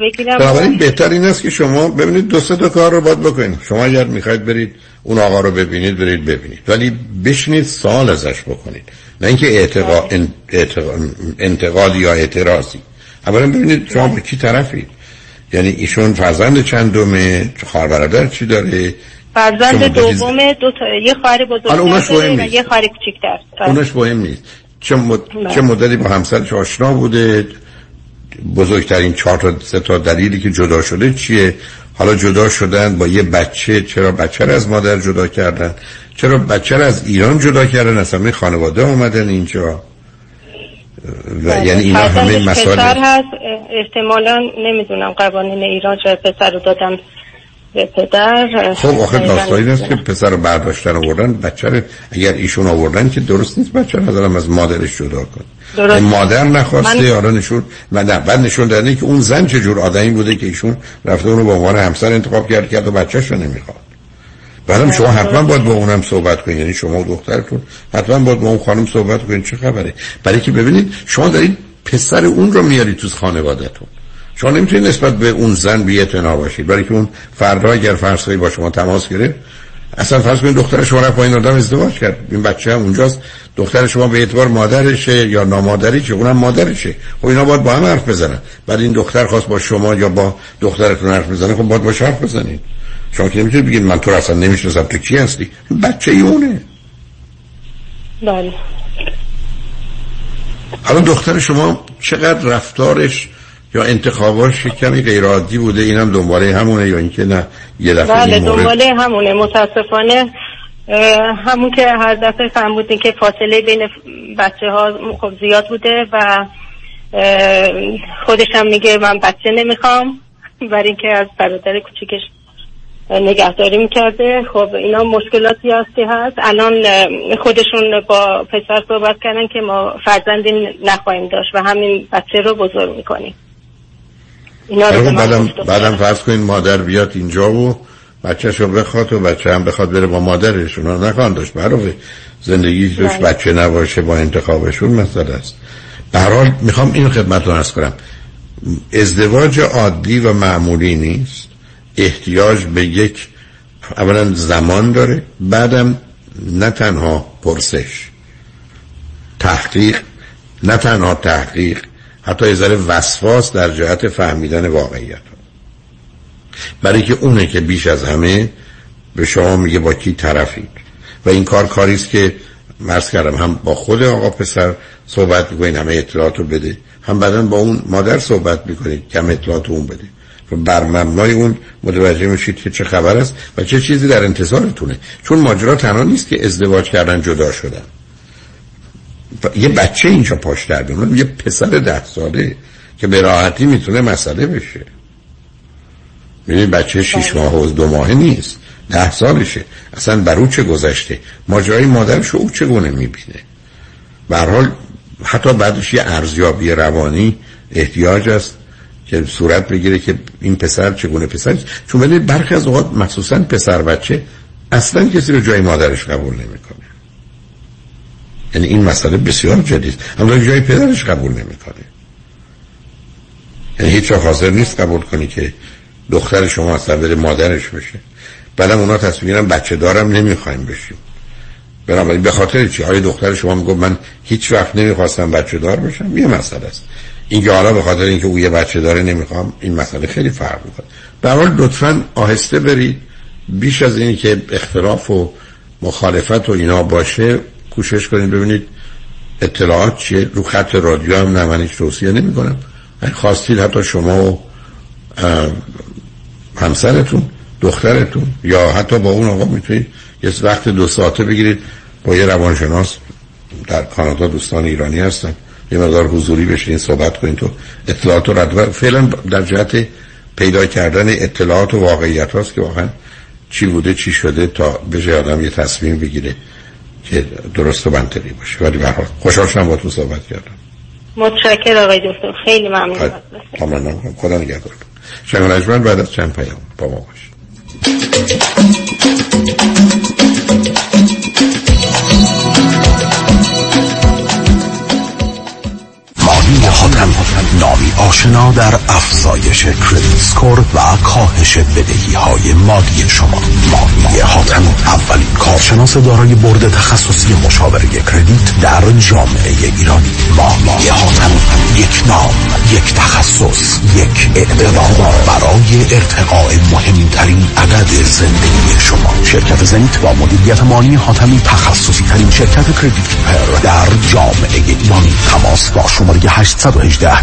بگیرم. بنابراین بهتر این است که شما ببینید دو سه کار رو باید بکنید. شما اگر می‌خواید برید اون آقا رو ببینید برید ببینید. ولی بشنید سال ازش بکنید. نه اینکه اعتقاد انتقاد یا اعتراضی. اولا ببینید شما به کی طرفید. یعنی ایشون فرزند چندمه؟ خواهر برادر چی داره؟ فرزند دومه دو تا یه خواهر بزرگتر یه خواهر کوچیک‌تر. اونش مهم نیست. چه, مد... بله. چه مدلی با همسرش آشنا بوده بزرگترین چهار تا سه تا دلیلی که جدا شده چیه؟ حالا جدا شدن با یه بچه چرا بچه از مادر جدا کردن؟ چرا بچه از ایران جدا کردن؟ اصلا خانواده آمدن اینجا. و بله. یعنی اینا همه مسائل هست. احتمالا نمی‌دونم قوانین ایران چرا پسر رو دادم به پدر خب آخه داستانی است که پسر رو برداشتن آوردن بچه اگر ایشون آوردن که درست نیست بچه رو از مادرش جدا کن درست. مادر نخواسته من... نشون و بعد نشون داده که اون زن چه جور آدمی بوده که ایشون رفته اونو به عنوان همسر انتخاب کرد کرد و بچه‌ش رو نمی‌خواد. بعدم شما حتما باید با اونم صحبت کنید. یعنی شما و دخترتون حتما باید با اون خانم صحبت کنید. چه خبره؟ برای که ببینید شما دارید پسر اون رو میارید تو خانوادهتون. شما نمی‌تونید نسبت به اون زن بی باشید. برای که اون فردا اگر فرض با شما تماس گرفت اصلا فرض کنید دختر شما رفت با این آدم ازدواج کرد. این بچه هم اونجاست. دختر شما به اعتبار مادرشه یا نامادریشه اونم مادرشه. خب اینا باید با هم حرف بزنن. بعد این دختر خواست با شما یا با دخترتون حرف بزنه خب باید با حرف بزنید. شما که نمی‌تونید بگید من تو اصلا نمی‌شناسم تو کی هستی؟ بچه اونه. بله. حالا دختر شما چقدر رفتارش یا انتخاباش کمی غیر عادی بوده اینم دنباله همونه یا اینکه نه یه دفعه بله دنباله همونه. متاسفانه همون که هر دفعه فهم که فاصله بین بچه ها خب زیاد بوده و خودش هم میگه من بچه نمی‌خوام برای اینکه از برادر کوچیکش نگهداری می‌کرده. خب اینا مشکلاتی هستی هست. الان خودشون با پسر صحبت کردن که ما فرزندی نخواهیم داشت و همین بچه رو بزرگ می‌کنیم. اینا رو بعدم, بعدم فرض کنین مادر بیاد اینجا و بچهش رو بخواد و بچه هم بخواد بره با مادرش اونا نخواهند داشت. برای زندگی توش بله. بچه نباشه با انتخابشون مسئله است. در حال می‌خوام این خدمت رو ارز کنم. ازدواج عادی و معمولی نیست. احتیاج به یک اولا زمان داره. بعدم نه تنها پرسش. تحقیق. نه تنها تحقیق. حتی یه ذره وسواس در جهت فهمیدن واقعیت. برای که اونه که بیش از همه به شما میگه با کی طرفید. و این کار کاری است که مرز کردم هم با خود آقا پسر صحبت می‌کنید همه اطلاعات رو بده. هم بعدا با اون مادر صحبت می‌کنید کم اطلاعات اون بده. و بر مبنای اون متوجه میشید که چه خبر است و چه چیزی در انتظارتونه. چون ماجرا تنها نیست که ازدواج کردن جدا شدن. یه بچه اینجا پاش در یه پسر ده ساله که به راحتی می‌تونه مسئله بشه. ببین بچه شیش ماه و دو ماه نیست. ده سالشه. اصلا بر او چه گذشته؟ ماجرای مادرش او چگونه می‌بینه؟ حال حتی بعدش یه ارزیابی روانی احتیاج است که صورت بگیره که این پسر چگونه پسر چون ولی برخی از اوقات مخصوصا پسر بچه اصلا کسی رو جای مادرش قبول نمی‌کنه. یعنی این مسئله بسیار جدید. اما جای پدرش قبول نمی‌کنه. یعنی هیچ حاضر نیست قبول کنی که دختر شما اصلا بره مادرش بشه. بعدم اونا تصمیرم بچه دارم نمی‌خوایم بشیم. بنابراین به خاطر چی؟ های دختر شما میگو من هیچ وقت نمی‌خواستم بچه دار بشم؟ یه مسئله است. این حالا به خاطر اینکه او یه بچه داره نمی‌خوام این مسئله خیلی فرق می‌کنه. به حال لطفا آهسته برید. بیش از اینی که اختلاف و مخالفت و اینا باشه کوشش کنید ببینید اطلاعات چیه. رو خط رادیو هم نه من هیچ توصیه نمی کنم خواستید حتی شما و همسرتون دخترتون یا حتی با اون آقا می‌تونید یه وقت دو ساعته بگیرید. با یه روانشناس در کانادا دوستان ایرانی هستن. یه مقدار حضوری بشین صحبت کنید تو اطلاعات و فعلا در جهت پیدا کردن اطلاعات و واقعیت هاست که واقعا چی بوده چی شده تا به آدم یه تصمیم بگیره. که درست و منطقی باشه. ولی به حال خوشحال شدم با تو صحبت کردم. متشکر آقای دکتر. خیلی ممنون. ممنون خدا نگهدار. شنگ بعد از چند پیام با ما باش. نامی آشنا در افزایش کردیت سکور و کاهش بدهی های مالی شما. مانی حاتم اولین کارشناس دارای برد تخصصی مشاوره کردیت در جامعه ایرانی. مانی حاتم یک نام یک تخصص یک اعتبار برای ارتقاء مهمترین عدد زندگی شما. شرکت زنیت با مدیریت مانی حاتمی تخصصی ترین شرکت کردیت در جامعه ایرانی. تماس با شماره 818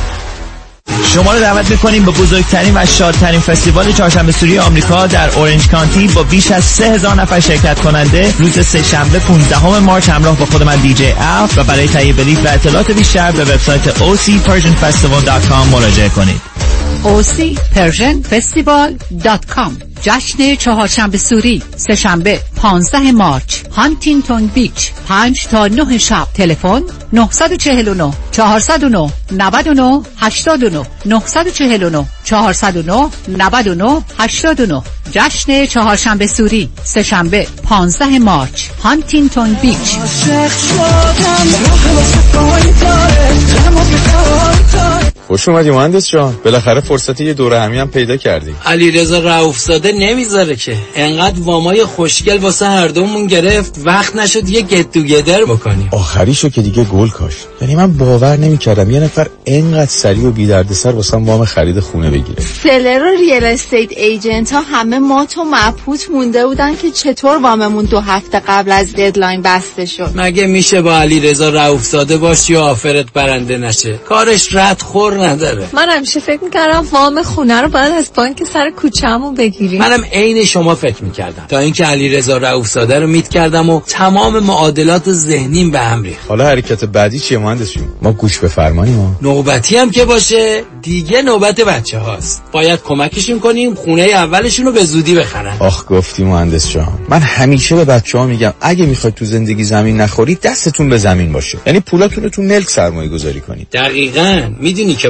شما رو دعوت می‌کنیم به بزرگترین و شادترین فستیوال چهارشنبه سوری آمریکا در اورنج کانتی با بیش از 3000 نفر شرکت کننده روز سه شنبه 15 مارچ همراه با خود من دیجی اف و برای تهیه بلیط و اطلاعات بیشتر به وبسایت ocpersianfestival.com مراجعه کنید. ocpersianfestival.com جشن چهارشنبه سوری سهشنبه 15 مارچ هانتینگتون بیچ 5 تا 9 شب. تلفن 949 409 99 89 949 409 99 89 جشن چهارشنبه سوری سهشنبه 15 مارچ هانتینگتون بیچ. خوش اومدی مهندس جان. بالاخره فرصت یه دوره همی هم پیدا کردی علی رضا رؤوف زاده نمی‌ذاره که. انقدر وامای خوشگل واسه هر دومون گرفت وقت نشد یه گت گدر بکنیم. آخریشو که دیگه گل کاشت یعنی من باور نمی‌کردم یه نفر انقدر سریع و بی دردسر واسه وام خرید خونه بگیره. seller و real estate agent ها همه مات و مبهوت مونده بودن که چطور واممون دو هفته قبل از deadline بسته شد. مگه میشه با علی رضا رؤوف زاده باشی و offer ت برنده نشه؟ کارش رد خور نداره. من همیشه فکر می‌کردم وام خونه رو باید از بانک سر کوچه‌مون بگیریم. منم عین شما فکر می‌کردم. تا اینکه علی رضا رؤوف زاده رو meet کردم و تمام معادلات ذهنیم به هم ریخت. حالا حرکت بعدی چیه مهندس جون ما گوش به فرمانی ما. نوبتی هم که باشه دیگه نوبت بچه هاست. باید کمکشون کنیم خونه اولشون رو به زودی بخرن. آخ گفتی مهندس جان. من همیشه به بچه ها میگم اگه می‌خواید تو زندگی زمین نخورید دستتون به زمین باشه. یعنی پولاتون رو تو ملک سرمایه گذاری کنید. دقیقاً. می‌دونی که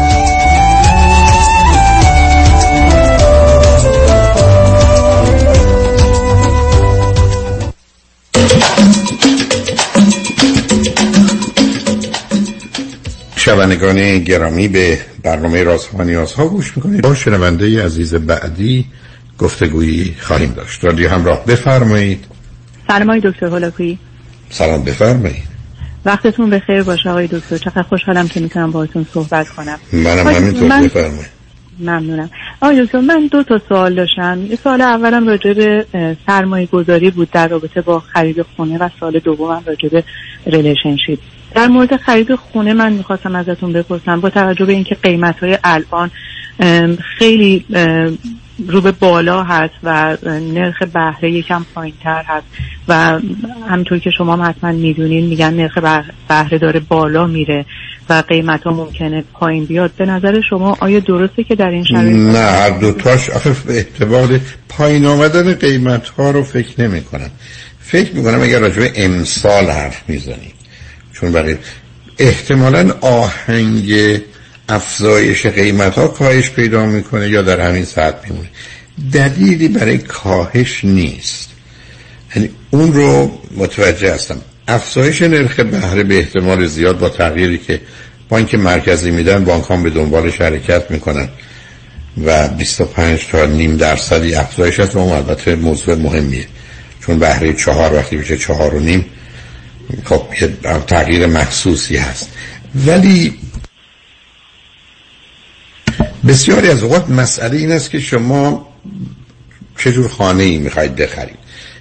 شنوندگان گرامی به برنامه رازها و نیازها گوش می‌کنید. با شنونده عزیز بعدی گفتگویی خواهیم داشت. رادیو همراه بفرمایید. سلام آقای دکتر هولاکویی. سلام بفرمایید. وقتتون بخیر باشه آقای دکتر. چقدر خوشحالم که می‌تونم باهاتون صحبت کنم. منم همینطور. من... بفرمایید. ممنونم. آقای دکتر من دو تا سوال داشتم. یه سوال اولم راجع به سرمایه گذاری بود در رابطه با خرید خونه و سال دومم راجع به relationship در مورد خرید خونه من می‌خواستم ازتون بپرسم با توجه به اینکه قیمت های الان خیلی رو به بالا هست و نرخ بهره یکم پایین تر هست و همینطور که شما هم حتما می‌دونین میگن نرخ بهره داره بالا میره و قیمت ها ممکنه پایین بیاد. به نظر شما آیا درسته که در این شرایط نه هر دوتاش آخه احتمال پایین آمدن قیمت ها رو فکر نمی کنم فکر می کنم اگر راجع امسال حرف می‌زنیم. چون برای احتمالا آهنگ افزایش قیمت ها کاهش پیدا می‌کنه یا در همین ساعت میمونه. دلیلی برای کاهش نیست. یعنی اون رو متوجه هستم. افزایش نرخ بهره به احتمال زیاد با تغییری که بانک مرکزی میدن بانک هم به دنبالش حرکت می‌کنن. و 25 تا نیم درصدی افزایش هست و البته موضوع مهمیه. چون بهره چهار وقتی میشه چهار و نیم خب تغییر محسوسی هست. ولی بسیاری از اوقات مسئله این است که شما چه خانه ای می‌خواید بخرید.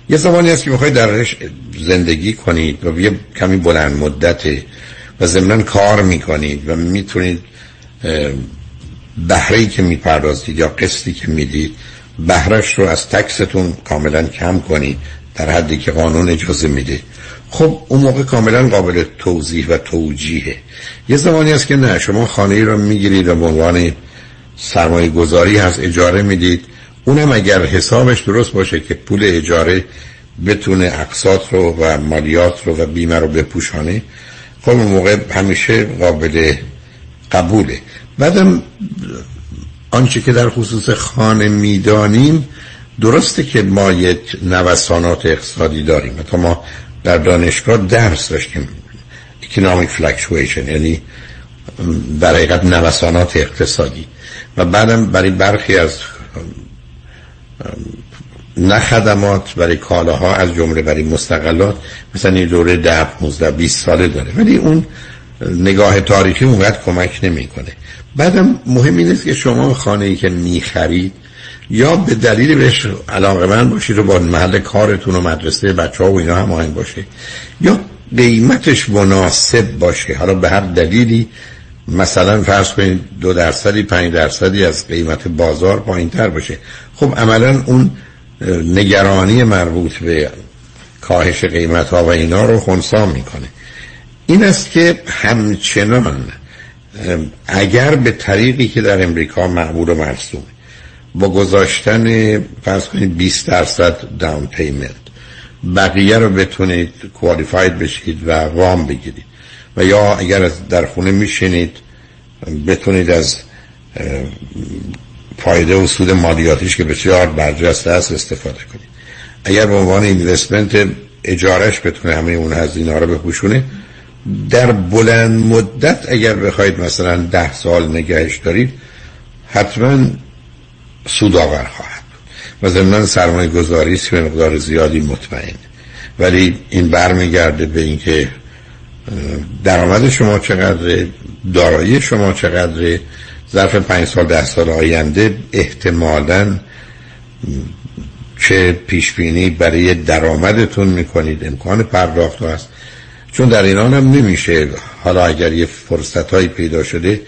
یه زمانی هست که می‌خواید درش زندگی کنید و یه کمی بلند مدته و ضمنا کار می‌کنید و می‌تونید بهره که می‌پردازید یا قسطی که می‌دید بهرش رو از تکستون کاملا کم کنید در حدی که قانون اجازه میده. خب اون موقع کاملا قابل توضیح و توجیهه. یه زمانی هست که نه شما خانه ای رو می‌گیرید و به عنوان سرمایه گذاری هست اجاره می‌دید. اونم اگر حسابش درست باشه که پول اجاره بتونه اقساط رو و مالیات رو و بیمه رو بپوشانه خب اون موقع همیشه قابل قبوله. بعدم آنچه که در خصوص خانه می‌دانیم درسته که ما یک نوسانات اقتصادی داریم تا ما در دانشگاه درس داشتیم. Economic fluctuation یعنی در حقیقت نوسانات اقتصادی. و بعدم برای برخی از نه خدمات برای کالاها از جمله برای مستقلات مثلا این دوره ده 15 20 ساله داره. ولی اون نگاه تاریخی اونقدر کمک نمی‌کنه. بعدم مهم این است که شما خانه ای که می‌خرید یا به دلیل بهش علاقه من باشید و با محل کارتون و مدرسه بچه ها و اینا هم آهنگ باشه. یا قیمتش مناسب باشه. حالا به هر دلیلی مثلا فرض کنید دو درصدی پنج درصدی از قیمت بازار پایین تر باشه. خب عملا اون نگرانی مربوط به کاهش قیمت ها و اینا رو خونسا می‌کنه. این است که همچنان اگر به طریقی که در امریکا معمول و مرسومه با گذاشتن فرض کنید 20 درصد داون پیمنت بقیه رو بتونید کوالیفاید بشید و وام بگیرید. و یا اگر در خونه میشینید بتونید از فایده و سود مالیاتیش که بسیار برجسته است استفاده کنید. اگر به عنوان اینوستمنت اجارش بتونه همه اون هزینه رو بپوشونه در بلند مدت اگر بخواید مثلا ده سال نگهش دارید حتما سودآور خواهد و ضمن سرمایه گذاری است به مقدار زیادی مطمئن. ولی این برمیگرده به اینکه درآمد شما چقدره دارایی شما چقدره ظرف پنج سال ده سال آینده احتمالا چه پیش بینی برای درآمدتون می‌کنید. امکان پرداخت هست. چون در اینان هم نمیشه. حالا اگر یه فرصت پیدا شده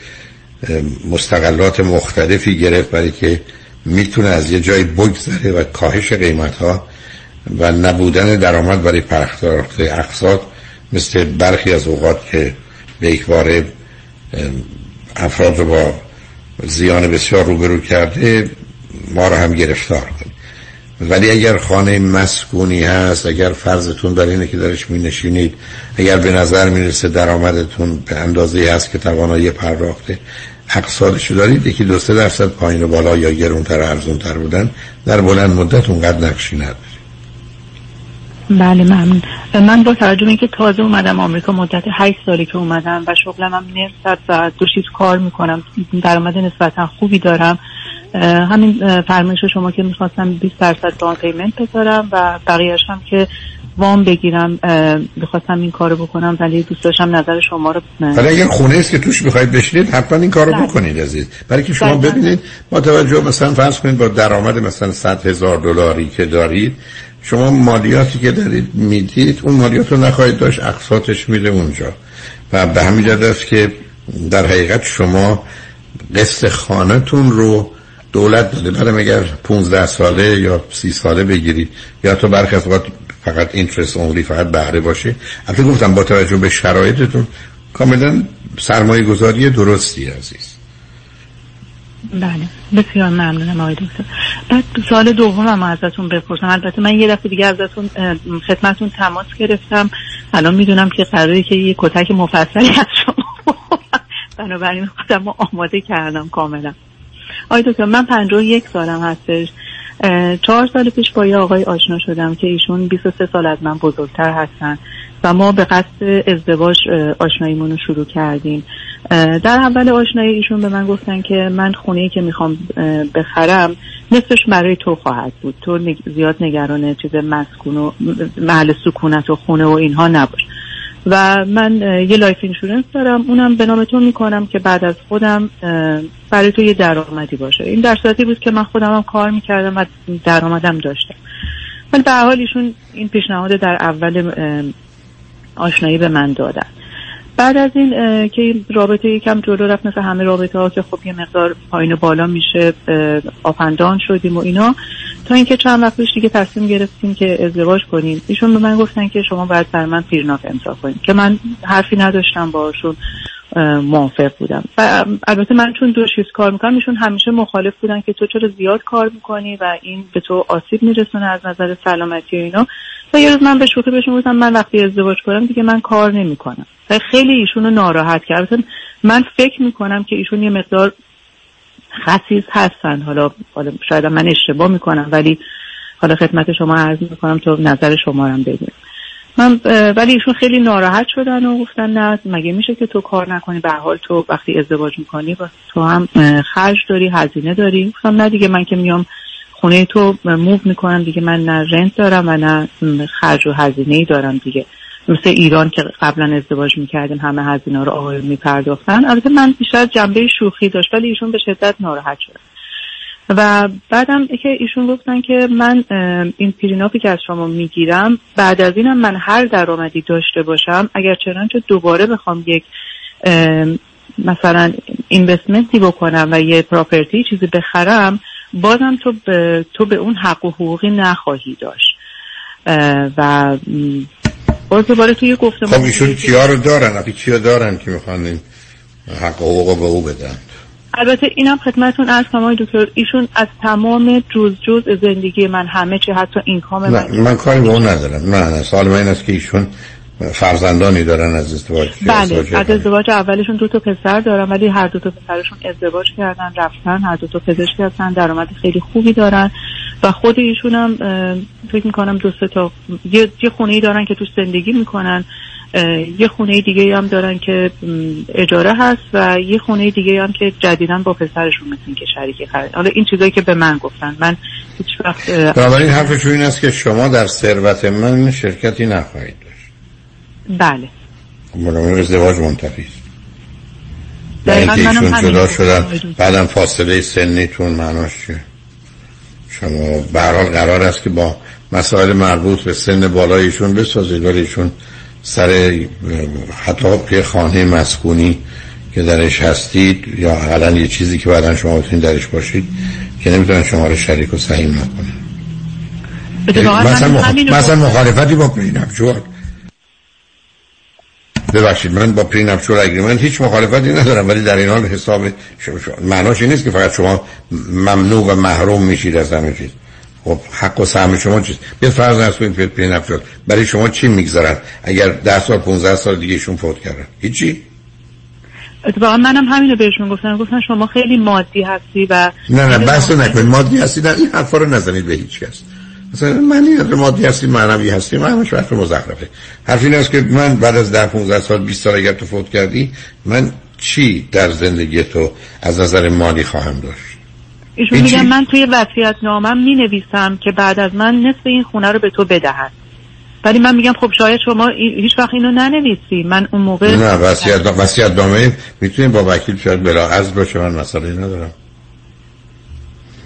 مستقلات مختلفی گرفت برای که می‌تونه از یه جای بگذره و کاهش قیمت ها و نبودن درآمد برای پرداخت اقساط مثل برخی از اوقات که به یک بار افراد رو با زیان بسیار روبرو کرده ما رو هم گرفتار کنه ولی اگر خانه مسکونی هست اگر فرضتون بر اینه که درش می نشینید اگر به نظر می‌رسه درآمدتون به اندازه هست که توانایی پرداخت اقصادشو دارید یکی دو سه درصد پایین و بالا یا گرونتر و ارزونتر بودن در بلند مدت اونقدر نقشی نداره بله ممنون. من با توجه اینکه تازه اومدم آمریکا مدت 8 سالی که اومدم و شغلم هم نصف ساعت دو چیز کار می‌کنم درآمد نسبتا خوبی دارم. همین فرمایش شما که می‌خواستم 20 درصد دان پیمنت بذارم و بقیهش هم که وام بگیرم بخواستم این کارو بکنم ولی دوست داشتم نظر شما رو ولی اگر خونه است که توش بخواید بشینید حتما این کارو بله. بکنید عزیز. برای که شما ببینید با توجه مثلا فرض کنید با درآمد مثلا 100 هزار دلاری که دارید شما مالیاتی که دارید می‌دید اون مالیات رو نخواهید داشت اقساطش میره اونجا. و به همین جد است که در حقیقت شما قسط خانهتون رو دولت داده. بعدم اگر 15 ساله یا 30 ساله بگیرید یا تو برخی از وقت فقط اینترست اونلی فقط بهره باشه. البته گفتم با توجه به شرایطتون کاملا سرمایه گذاری درستی عزیز. بله بسیار ممنونم آقای دکتر. بعد سال دومم ازتون بپرسم. البته من یه دفعه دیگه ازتون خدمتون تماس گرفتم. الان می‌دونم که قراره که یه کتک مفصلی از شما بنابراین خودم آماده کردم کاملا. آقای دکتر من پنجاه یک سالم هستش. چهار سال پیش با یه آقای آشنا شدم که ایشون 23 سال از من بزرگتر هستن و ما به قصد ازدواج آشناییمون رو شروع کردیم. در اول آشنایی ایشون به من گفتن که من خونه ای که می‌خوام بخرم نصفش برای تو خواهد بود. تو زیاد نگران چیز مسکون و محل سکونت و خونه و اینها نباش. و من یه life insurance دارم. اونم به نام تو می‌کنم که بعد از خودم برای تو یه درآمدی باشه. این در صورتی بود که من خودم هم کار می‌کردم و درآمدم داشتم. ولی به حال ایشون این پیشنهاد در اول آشنایی به من دادن. بعد از این که رابطه یکم جلو رفت مثل همه رابطه ها که خب یه مقدار پایین و بالا میشه آفندان شدیم و اینا. تا اینکه چند وقت دیگه تصمیم گرفتیم که ازدواج کنیم. ایشون به من گفتن که شما باید بر من پیرناف امضا کنیم که من حرفی نداشتم باشون موافق بودم. و البته من چون دو چیز کار می‌کنم ایشون همیشه مخالف بودن که تو چرا زیاد کار می‌کنی و این به تو آسیب میرسونه از نظر سلامتی و اینا. و یه روز من به شوخی بهشون گفتم من وقتی ازدواج کنم دیگه من کار نمی‌کنم. و خیلی ایشونو ناراحت کرد. من فکر می‌کنم که ایشون یه مقدار خصیص هستن. حالا, شاید من اشتباه می‌کنم ولی حالا خدمت شما عرض می‌کنم تو نظر شما رو بگیرم من ولی ایشون خیلی ناراحت شدن و گفتن نه مگه میشه که تو کار نکنی؟ به حال تو وقتی ازدواج می‌کنی تو هم خرج داری هزینه داری. گفتم نه دیگه من که میام خونه تو موو می‌کنم دیگه من نه رنت دارم و نه خرج و هزینه ای دارم دیگه. مثل ایران که قبلا ازدواج می‌کردیم همه هزینه رو آقایون میپرداختن. البته من بیشتر جنبه شوخی داشت ولی ایشون به شدت ناراحت شد و بعدم که ایشون گفتن که من این پریناپی که از شما می‌گیرم بعد از اینم من هر درآمدی داشته باشم اگر چنانچه دوباره بخوام یک مثلا اینوستمنتی بکنم و یه پراپرتی چیزی بخرم بازم تو به, تو به اون حق و حقوقی نخواهی داشت. و باز دوباره توی گفتم خب ایشون چیا رو دارن؟ چیا دارن که می‌خوان حق و حقوق به او بدن؟ البته اینم خدمتون از کنم دکتر ایشون از تمام جز جز زندگی من همه چی حتی اینکام من. من کاری به اون ندارم. نه سوال من این است که ایشون فرزندانی دارن از ازدواج بله از ازدواج اولشون دو تا پسر دارن ولی هر دو تا پسرشون ازدواج کردن رفتن هر دو تا پزشک هستن درآمد خیلی خوبی دارن. و خود ایشون هم فکر می‌کنم دو تا یه, یه خونه ای دارن که تو زندگی می‌کنن. یه خونه دیگه هم دارن که اجاره هست و یه خونه دیگه هم که جدیدا با پسرشون مثل که شریکی خرید حالا این چیزایی که به من گفتن من هیچ وقت بنابراین حرفشون این است که شما در ثروت من شرکتی نخواهید داشت. بله. بنابراین ازدواج منتفی است. اینکه ایشون جدا شدن بعدم فاصله سنیتون معناش چیه؟ شما برحال قرار است که با مسائل مربوط به سن بالایشون بسازید ولی ایشون سر حتی پی خانه مسکونی که درش هستید یا اقلا یه چیزی که بعدا شما بتونید درش باشید که نمی‌تونن شما رو شریک و سهیم نکنن. مثلا, مخ... مثلا مخالفتی با پرینپچور ببخشید من با prenuptial agreement هیچ مخالفتی ندارم ولی در این حال حساب معناش این نیست که فقط شما ممنوع و محروم میشید از همه چیز. خب حق و سهم شما چیست؟ بیاد فرض نرس کنید پی برای شما چی می‌گذارن اگر 10 سال 15 سال دیگه ایشون فوت کردن. هیچی؟ اتفاقا منم همینو بهشون گفتم. گفتن شما خیلی مادی هستی و نه نه بحث نکنید. مادی هستی؟ نه این حرفا رو نزنید به هیچ کس. مثلا من این مادی هستی معنوی هستی من همش وقت مزخرفه. حرف این است که من بعد از 10 15 سال 20 سال اگر تو فوت کردی من چی در زندگی تو از نظر مالی خواهم داشت؟ ایشون میگن من توی وصیت نامم می نویسم که بعد از من نصف این خونه رو به تو بدهد. ولی من میگم خب شاید شما هیچ وقت اینو ننویسی. من اون موقع نه وصیت وصیت نامه می‌تونیم با وکیل شاید بلا از باشه من مسئله ندارم.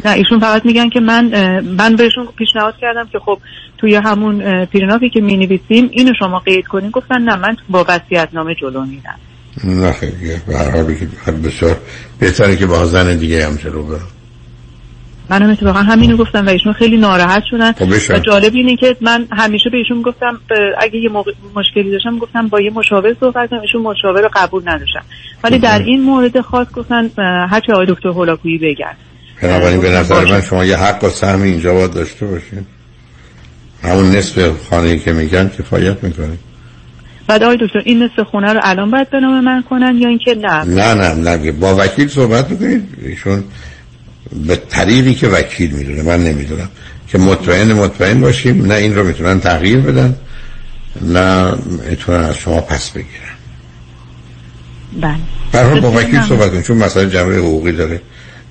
نه ایشون فقط میگن که من من بهشون پیشنهاد کردم که خب توی همون پیرنافی که می نویسیم اینو شما قید کنین. گفتن نه من با وصیت نامه جلو میرم. نه خیلی به هر حال بسیار بهتره که با زن دیگه هم جلو برم. منم اتفاقا همینو گفتم و ایشون خیلی ناراحت شدن. خب و جالب اینه که من همیشه به ایشون گفتم اگه یه مشکلی داشتم گفتم با یه مشاور صحبت کنم ایشون مشاور رو قبول نداشتن. ولی در این مورد خاص گفتن هرچی آقای دکتر هولاکویی بگن. بنابراین به نظر من شما یه حق و سهم اینجا باید داشته باشین. همون نصف خانه که میگن کفایت می‌کنه بعد آقای دکتر این نصف خونه رو الان باید به نام من کنن یا اینکه نه؟ نه نه نه. با وکیل صحبت می‌کنید ایشون به طریقی که وکیل می‌دونه من نمی‌دونم که مطمئن مطمئن باشیم. نه این رو می‌تونن تغییر بدن نه می‌تونن از شما پس بگیرن. بله. برحال با وکیل صحبت کن چون مسئله جمعه حقوقی داره.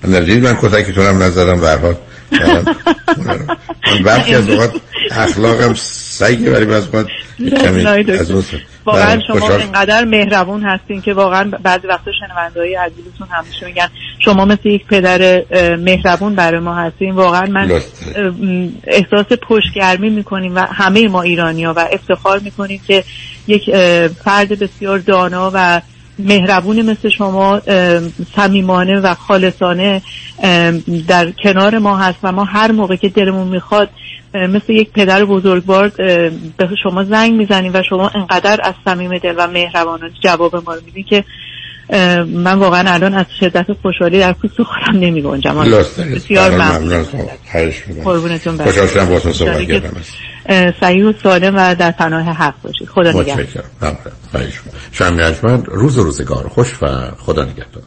من من کتکتونم نزدم برحال من برخی از اوقات اخلاقم سعی برای از اوقات از واقعا شما اینقدر مهربون هستین که واقعا بعضی وقتا شنونده های عزیزتون همیشه میگن شما مثل یک پدر مهربون برای ما هستین. واقعا من احساس پشتگرمی می‌کنیم و همه ما ایرانی ها و افتخار می‌کنیم که یک فرد بسیار دانا و مهربونی مثل شما صمیمانه و خالصانه در کنار ما هست و ما هر موقع که دلمون می‌خواد مثل یک پدر بزرگوار به شما زنگ می‌زنیم و شما انقدر از صمیم دل و مهربانانه جواب ما رو میدین که من واقعا الان از شدت خوشحالی در پوست خودم نمی گنجم بسیار ممنون. قربونتون خوشحال شدم با صحبت کردم. صحیح و سالم و در پناه حق باشید. خدا نگهدار. شما روز روزگار. خوش و خدا نگهدار.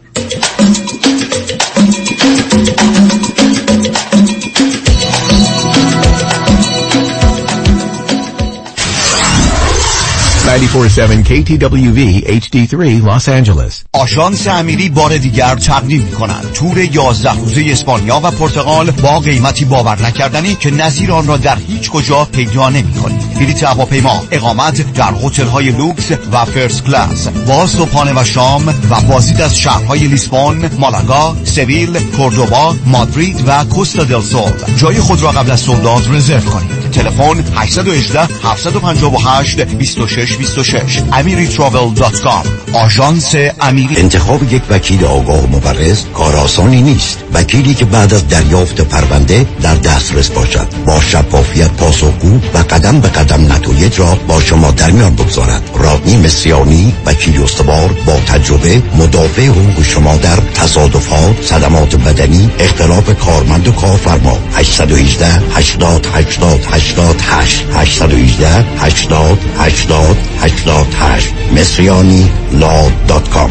KTWV HD3 Los Angeles. آژانس امیری بار دیگر تقدیم می کنند تور 11 روزه اسپانیا و پرتغال با قیمتی باور نکردنی که نظیر آن را در هیچ کجا پیدا نمی کنید بلیط هواپیما اقامت در هتل های لوکس و first class. با صبحانه و شام و بازدید از شهرهای لیسبون مالاگا سویل کوردوبا مادرید و کوستا دل سول. جای خود را قبل از سولداد رزرو کنید. تلفن 818 758 26 26 amiritravel.com آژانس امیری. انتخاب یک وکیل آگاه و مبرز کار آسانی نیست. وکیلی که بعد از دریافت پرونده در دسترس باشد. با شفافیت پاسخگو و قدم به قدم نتایج را با شما در میان بگذارد. رادنی مصریانی وکیل استوار با تجربه مدافع حقوق شما در تصادفات صدمات بدنی اختلاف کارمند و کارفرما. 818 80 80 88 818 80 80 88 مصریانی لا دات کام.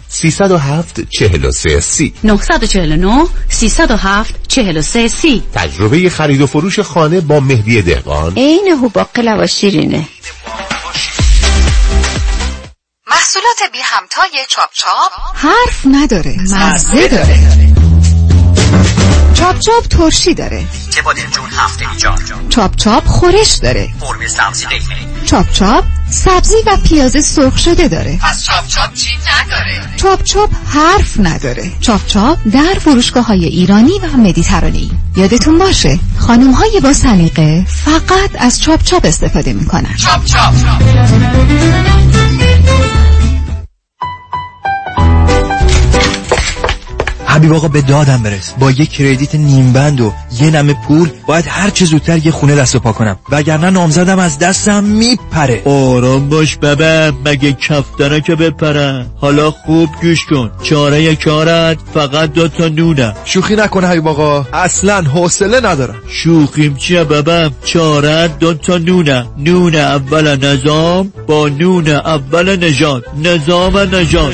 307 43 سی. 949 307 43 سی. تجربه خرید و فروش خانه با مهدی دهقان. عین هوباقلا و شیرینه. محصولات بی همتای چاپ چاپ. حرف نداره مزه داره. چاپ چاپ ترشی داره. که با جون هفته ایجاد چاپ چاپ خورش داره. فرم سبزی قیمه چاپ چاپ سبزی و پیاز سرخ شده داره. پس چاپ چاپ چی نداره؟ چاپ چاپ حرف نداره. چاپ چاپ در فروشگاه های ایرانی و مدیترانی یادتون باشه خانم های با سلیقه فقط از چاپ چاپ استفاده می‌کنن. چاپ چاپ. حبیب آقا به دادم برس. با یه کردیت نیم بند و یه نمه پول باید هر چه زودتر یه خونه دست و پا کنم. وگرنه نامزدم از دستم میپره. آرام باش بابا مگه کفتره که بپره؟ حالا خوب گوش کن. چاره کارت فقط دو تا نونه. شوخی نکنه حبیب آقا. اصلا حوصله ندارم. شوخیم چیه بابا؟ چاره دو تا نونه. نون اول نظام با نون اول نجات نظام نجات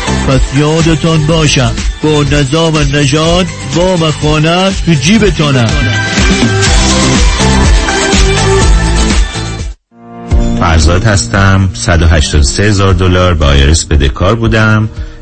پس یادتان باشه با نظام نژاد وام خانه تو جیبتانه فرزاد هستم. 183 هزار دلار با IRS بدهکار بودم.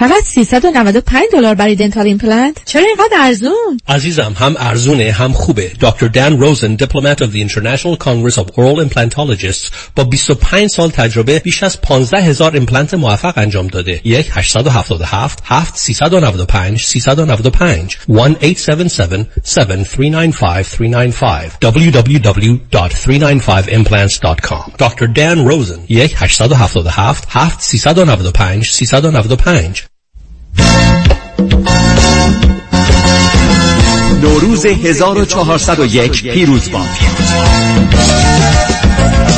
فقط 395 دلار برای dental implant؟ چرا اینقدر ارزون؟ عزیزم هم ارزونه هم خوبه. دکتر دان روزن Diplomate of the International Congress of Oral Implantologists با 25 سال تجربه بیش از 15 هزار ایمپلنت موفق انجام داده. یک 877 7 395 395 1 877 7395 395 www.395implants.com دکتر دان روزن یک 877 7 395 395 نوروز 1401 پیروز باد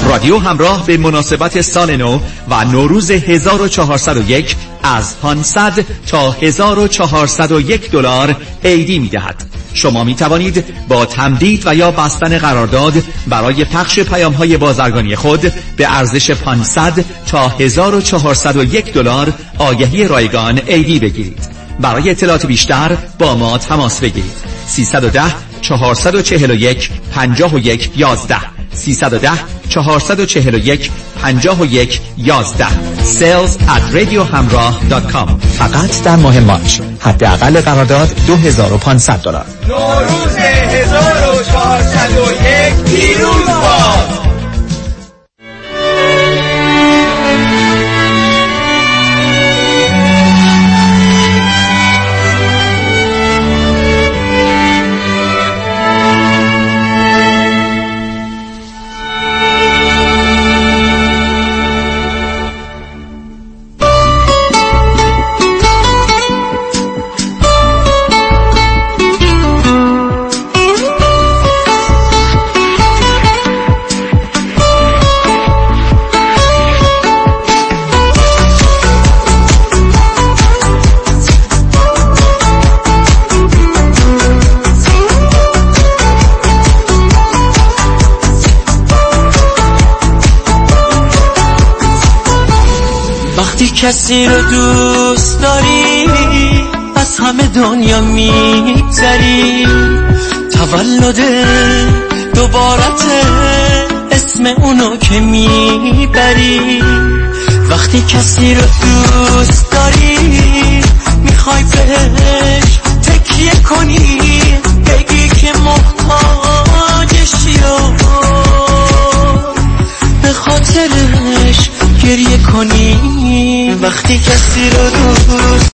رادیو همراه به مناسبت سال نو و نوروز 1401 از 500 تا 1401 دلار عیدی می دهد. شما می توانید با تمدید و یا بستن قرارداد برای پخش پیام های بازرگانی خود به ارزش 500 تا 1401 دلار آگهی رایگان عیدی بگیرید. برای اطلاعات بیشتر با ما تماس بگیرید 310 441 51 11 310 441 51 11 sales at radiohamrah.com فقط در ماه مارچ. حداقل قرارداد 2500 دلار. نوروز 1401 پیروز باد کسی رو دوست داری؟ از همه دنیا میگذری؟ تولد دوبارت اسم اونو که می‌بری؟ وقتی کسی رو دوست داری می‌خوای بهش تکیه کنی بگی که محتاجشی و به خاطرش گریه کنی. وقتی کسی رو